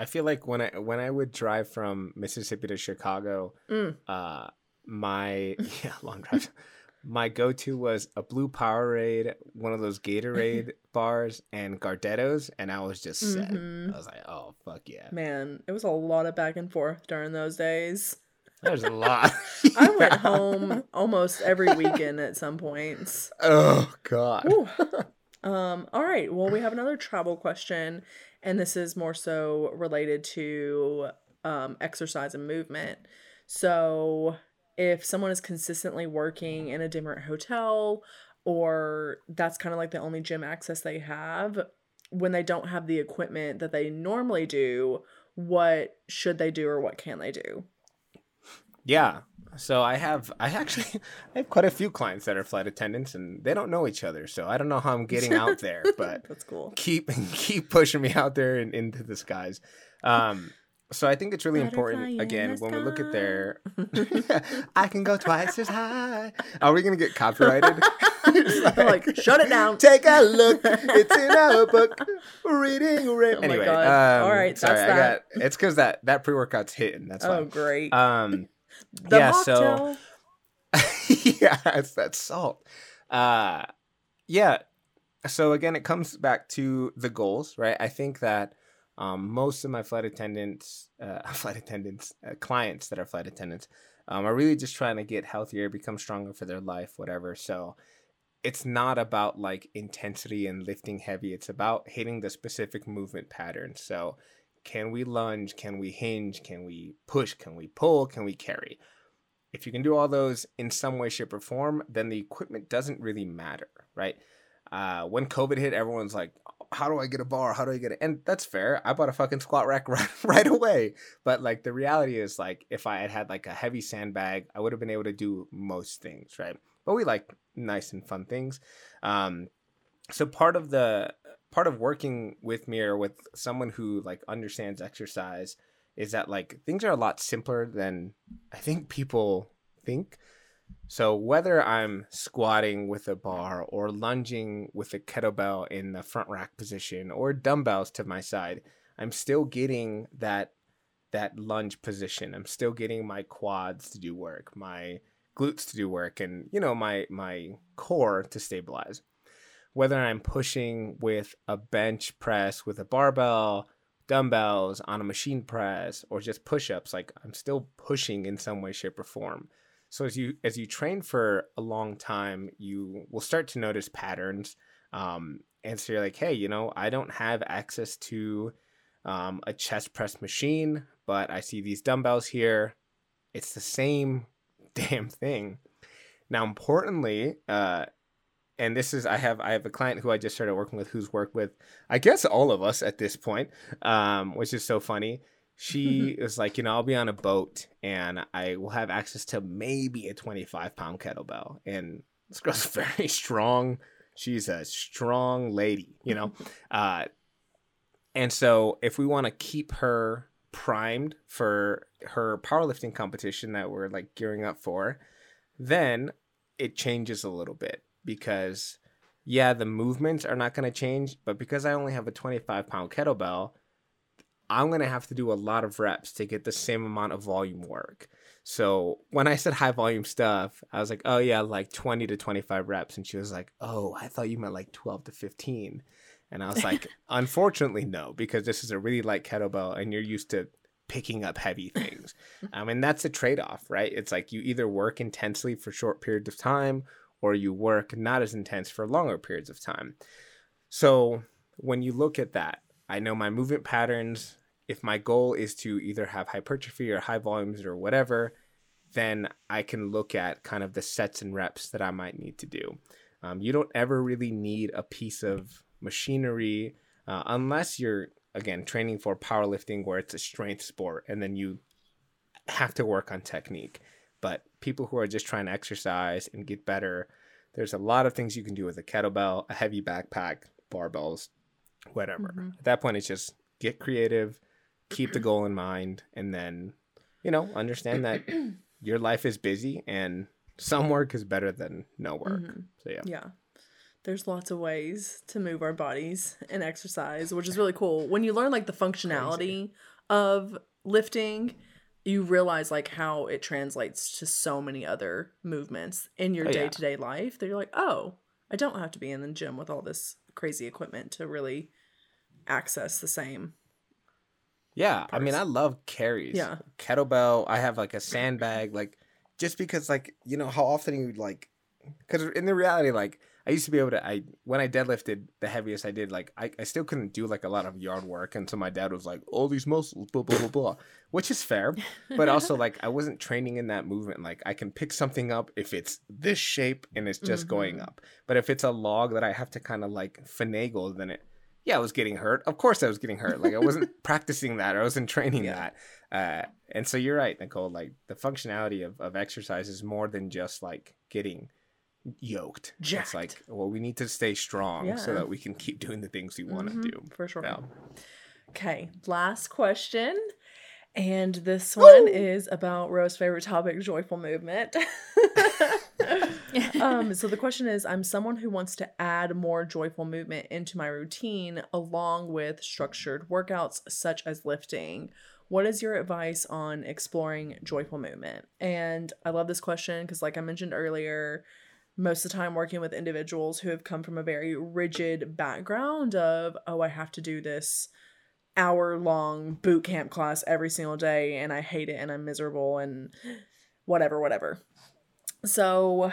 I feel like when I when I would drive from Mississippi to Chicago, Mm. uh, my yeah long drive. My go-to was a blue Powerade, one of those Gatorade bars, and Gardettos, and I was just set. Mhm. I was like, "Oh fuck yeah!" Man, it was a lot of back and forth during those days. There's a lot. I went home almost every weekend at some points. Oh god. Um, all right. Well, we have another travel question, and this is more so related to um, exercise and movement. So, if someone is consistently working in a different hotel, or that's kind of like the only gym access they have, when they don't have the equipment that they normally do, what should they do or what can they do? Yeah. So I have I actually I have quite a few clients that are flight attendants and they don't know each other. So I don't know how I'm getting out there, but That's cool. keep keep pushing me out there and into the skies. Um so I think it's really Butterfly important again when we look at their. I can go twice as high. Are we gonna get copyrighted? It's like, shut it down. Take a look. It's in our book. Reading. Oh my anyway, God. um, All right, sorry, that's I that. got. It's because that that pre workout's hitting. That's Oh, why. great. Um, the yeah, so- yeah, it's that salt. Uh yeah. So again, it comes back to the goals, right? I think that um, most of my flight attendants, uh, flight attendants, uh, clients that are flight attendants, um, are really just trying to get healthier, become stronger for their life, whatever. So it's not about like intensity and lifting heavy. It's about hitting the specific movement pattern. So can we lunge? Can we hinge? Can we push? Can we pull? Can we carry? if you can do all those in some way, shape, or form, then the equipment doesn't really matter, right? Uh, when COVID hit, everyone's like, "How do I get a bar? How do I get it?" And that's fair. I bought a fucking squat rack right, right away. But like the reality is, like if I had had like a heavy sandbag, I would have been able to do most things, right? But we like nice and fun things. Um, so part of the part of working with me or with someone who like understands exercise is that like things are a lot simpler than I think people think. So whether I'm squatting with a bar or lunging with a kettlebell in the front rack position or dumbbells to my side, I'm still getting that that lunge position. I'm still getting my quads to do work, my glutes to do work and you know my my core to stabilize. Whether I'm pushing with a bench press with a barbell, dumbbells on a machine press or just push-ups like i'm still pushing in some way shape or form. So as you as you train for a long time you will start to notice patterns um, and so you're like hey you know i don't have access to um, a chest press machine but i see these dumbbells here. It's the same damn thing. Now importantly uh, and this is I have I have a client who I just started working with who's worked with I guess all of us at this point, um, which is so funny. She is like, you know, I'll be on a boat and I will have access to maybe a 25 pound kettlebell. And this girl's very strong. She's a strong lady, you know. uh, and so if we want to keep her primed for her powerlifting competition that we're like gearing up for, then it changes a little bit because yeah, the movements are not going to change, but because I only have a 25 pound kettlebell, I'm going to have to do a lot of reps to get the same amount of volume work. So when I said high volume stuff, I was like, oh yeah, like 20 to 25 reps. And she was like, oh, I thought you meant like 12 to 15. And I was like, unfortunately, no, because this is a really light kettlebell and you're used to picking up heavy things. I mean, that's a trade off, right? It's like you either work intensely for short periods of time or you work not as intense for longer periods of time. So when you look at that, I know my movement patterns. If my goal is to either have hypertrophy or high volumes or whatever, then I can look at kind of the sets and reps that I might need to do. Um, you don't ever really need a piece of machinery uh, unless you're again training for powerlifting where it's a strength sport and then you have to work on technique but people who are just trying to exercise and get better there's a lot of things you can do with a kettlebell a heavy backpack barbells whatever mm-hmm. at that point it's just get creative keep the goal in mind and then you know understand that your life is busy and some work is better than no work mm-hmm. so yeah yeah there's lots of ways to move our bodies and exercise, which is really cool. When you learn like the functionality Crazy. of lifting, you realize like how it translates to so many other movements in your day to day life that you're like, oh, I don't have to be in the gym with all this crazy equipment to really access the same. Yeah. I mean, I love carries. Yeah, kettlebell. I have like a sandbag, like just because, like you know, how often you like, because in the reality, like I used to be able to I when I deadlifted the heaviest I did like I, I still couldn't do like a lot of yard work until my dad was like all these muscles blah blah blah blah which is fair but also like I wasn't training in that movement like I can pick something up if it's this shape and it's just mm-hmm. going up but if it's a log that I have to kind of like finagle then it yeah I was getting hurt of course I was getting hurt like I wasn't practicing that or I wasn't training yeah. that uh, and so you're right Nicole like the functionality of, of exercise is more than just like getting yoked. Jacked. It's like, well, we need to stay strong yeah. so that we can keep doing the things we want to mm-hmm, do. For sure. Yeah. Okay, last question. And this one Woo! is about Rose's favorite topic, joyful movement. um, so the question is I'm someone who wants to add more joyful movement into my routine along with structured workouts such as lifting. What is your advice on exploring joyful movement? And I love this question because, like I mentioned earlier, most of the time working with individuals who have come from a very rigid background of oh i have to do this hour long boot camp class every single day and i hate it and i'm miserable and whatever whatever. So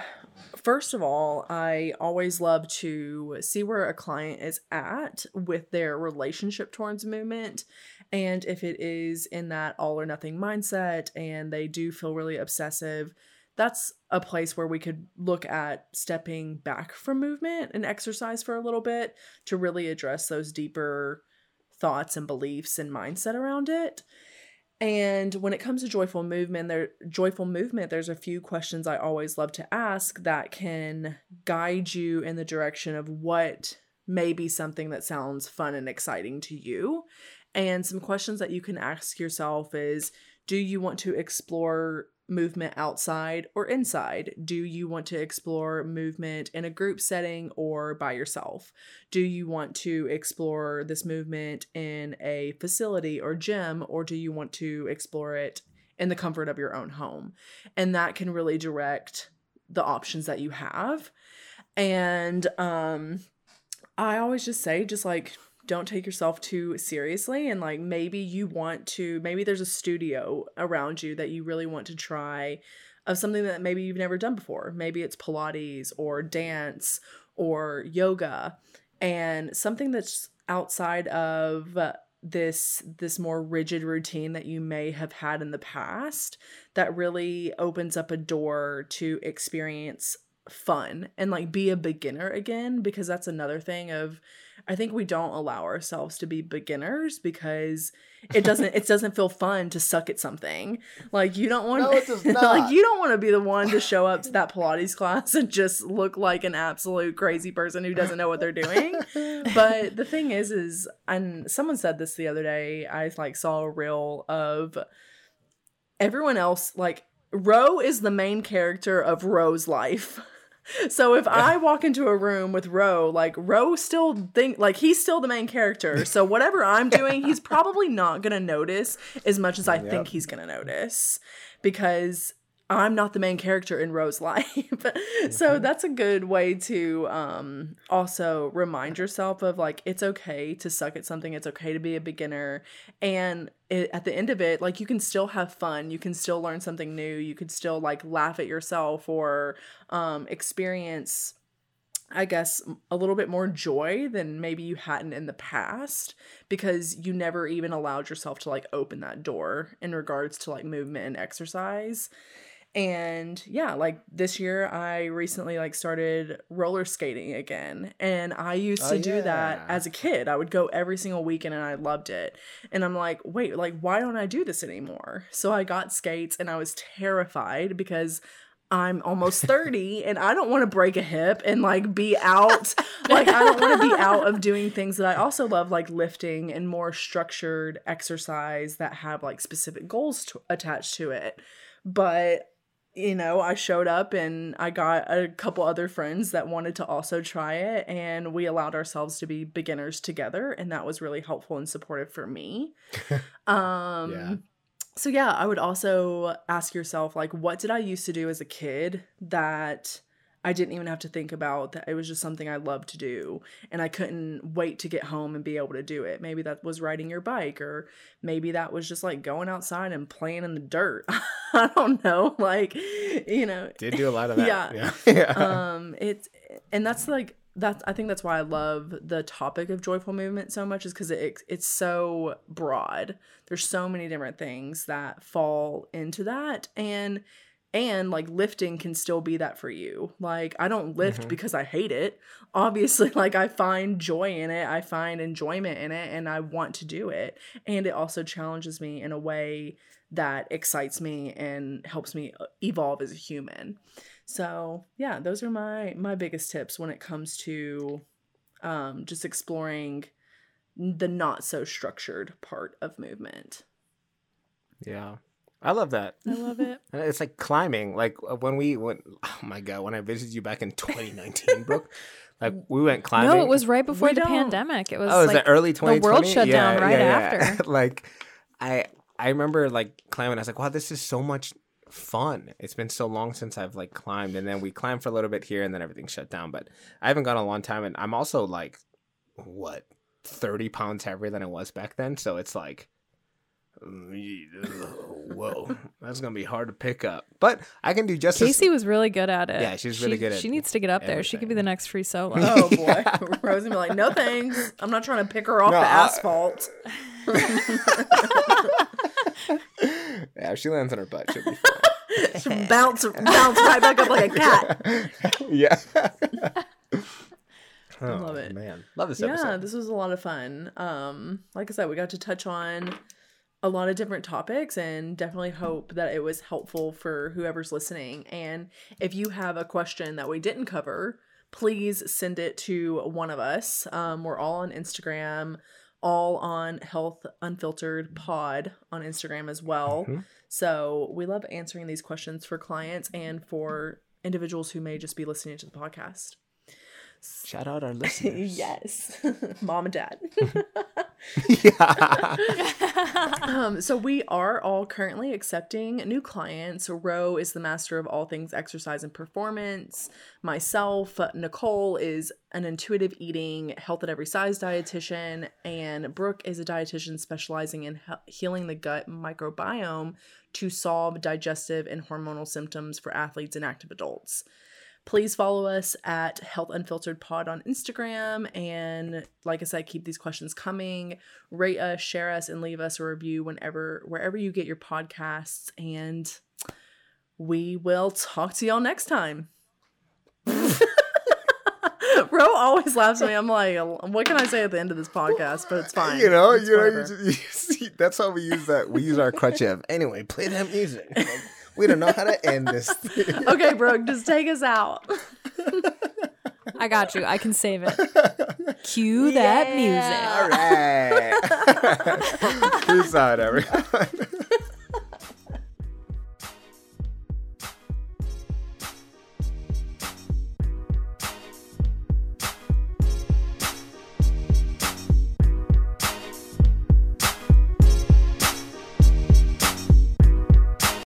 first of all i always love to see where a client is at with their relationship towards movement and if it is in that all or nothing mindset and they do feel really obsessive that's a place where we could look at stepping back from movement and exercise for a little bit to really address those deeper thoughts and beliefs and mindset around it. And when it comes to joyful movement, there joyful movement, there's a few questions I always love to ask that can guide you in the direction of what may be something that sounds fun and exciting to you. And some questions that you can ask yourself is do you want to explore movement outside or inside? Do you want to explore movement in a group setting or by yourself? Do you want to explore this movement in a facility or gym, or do you want to explore it in the comfort of your own home? And that can really direct the options that you have. And um, I always just say, just like, don't take yourself too seriously and like maybe you want to maybe there's a studio around you that you really want to try of something that maybe you've never done before. Maybe it's pilates or dance or yoga. And something that's outside of this this more rigid routine that you may have had in the past that really opens up a door to experience fun and like be a beginner again because that's another thing of I think we don't allow ourselves to be beginners because it doesn't it doesn't feel fun to suck at something. Like you don't want No, it does like you don't want to be the one to show up to that Pilates class and just look like an absolute crazy person who doesn't know what they're doing. but the thing is is and someone said this the other day, I like saw a reel of everyone else like Ro is the main character of Ro's life. So if I walk into a room with Ro, like Ro still think like he's still the main character. So whatever I'm doing, he's probably not gonna notice as much as I Yep. think he's gonna notice because I'm not the main character in Ro's life. so that's a good way to um also remind yourself of like it's okay to suck at something, it's okay to be a beginner and it, at the end of it like you can still have fun, you can still learn something new, you could still like laugh at yourself or um experience I guess a little bit more joy than maybe you hadn't in the past because you never even allowed yourself to like open that door in regards to like movement and exercise. And yeah, like this year I recently like started roller skating again. And I used Oh, to do that as a kid. I would go every single weekend and I loved it. And I'm like, wait, like why don't I do this anymore? So I got skates and I was terrified because I'm almost 30 and I don't want to break a hip and like be out. like, I don't want to be out of doing things that I also love, like lifting and more structured exercise that have like specific goals to- attached to it. But, you know, I showed up and I got a couple other friends that wanted to also try it. And we allowed ourselves to be beginners together. And that was really helpful and supportive for me. Um, Yeah. so yeah, I would also ask yourself like what did I used to do as a kid that I didn't even have to think about that it was just something I loved to do and I couldn't wait to get home and be able to do it. Maybe that was riding your bike or maybe that was just like going outside and playing in the dirt. I don't know, like you know, Did do a lot of that. Yeah. Yeah. yeah. um it's and that's like that's i think that's why i love the topic of joyful movement so much is because it, it's so broad there's so many different things that fall into that and and like lifting can still be that for you like i don't lift Mhm. because i hate it obviously like i find joy in it i find enjoyment in it and i want to do it and it also challenges me in a way that excites me and helps me uh, evolve as a human so yeah, those are my my biggest tips when it comes to um, just exploring the not so structured part of movement. yeah. I love that. I love it. It's like climbing. Like uh, when we went, oh my god, when I visited you back in 2019, Brooke, like we went climbing. No, it was right before We the don't- pandemic. It was Oh, is like it early the world shut down right after. like, I I remember like climbing. I was like, wow, this is so much fun. It's been so long since I've like climbed, and then we climbed for a little bit here, and then everything shut down. But I haven't gone a long time, and I'm also like, what, 30 pounds heavier than I was back then. So it's like. Whoa, that's gonna be hard to pick up, but I can do just as- Casey was really good at it. Yeah, she's really She- good at it. She needs to get up there. She could be the next free solo. Oh boy, Ro's gonna be like, no thanks. I'm not trying to pick her off No, the I- asphalt. yeah, if she lands on her butt, she'll be fine. She'll bounce bounce right back up like a cat. yeah. love Oh, it. man. Love this Yeah, this was a lot of fun. Um, like I said, we got to touch on a lot of different topics and definitely hope that it was helpful for whoever's listening. And if you have a question that we didn't cover, please send it to one of us. Um, we're all on Instagram, all on Health Unfiltered Pod on Instagram as well. Mhm. So we love answering these questions for clients and for individuals who may just be listening to the podcast. Shout out our listeners. yes, mom and dad. yeah. um, so we are all currently accepting new clients. Ro is the master of all things exercise and performance. Myself, Nicole is an intuitive eating, health at every size dietitian, and Brooke is a dietitian specializing in he- healing the gut microbiome to solve digestive and hormonal symptoms for athletes and active adults please follow us at health unfiltered pod on instagram and like i said keep these questions coming rate us share us and leave us a review whenever wherever you get your podcasts and we will talk to y'all next time Bro always laughs at me. I'm like, what can I say at the end of this podcast? But it's fine. You know, It's you know, you, whatever. you see, that's how we use that. We use our crutch of anyway. Play that music. Like, we don't know how to end this. okay, Brooke, just take us out. I got you. I can save it. Cue that music. All right. Peace out, everyone.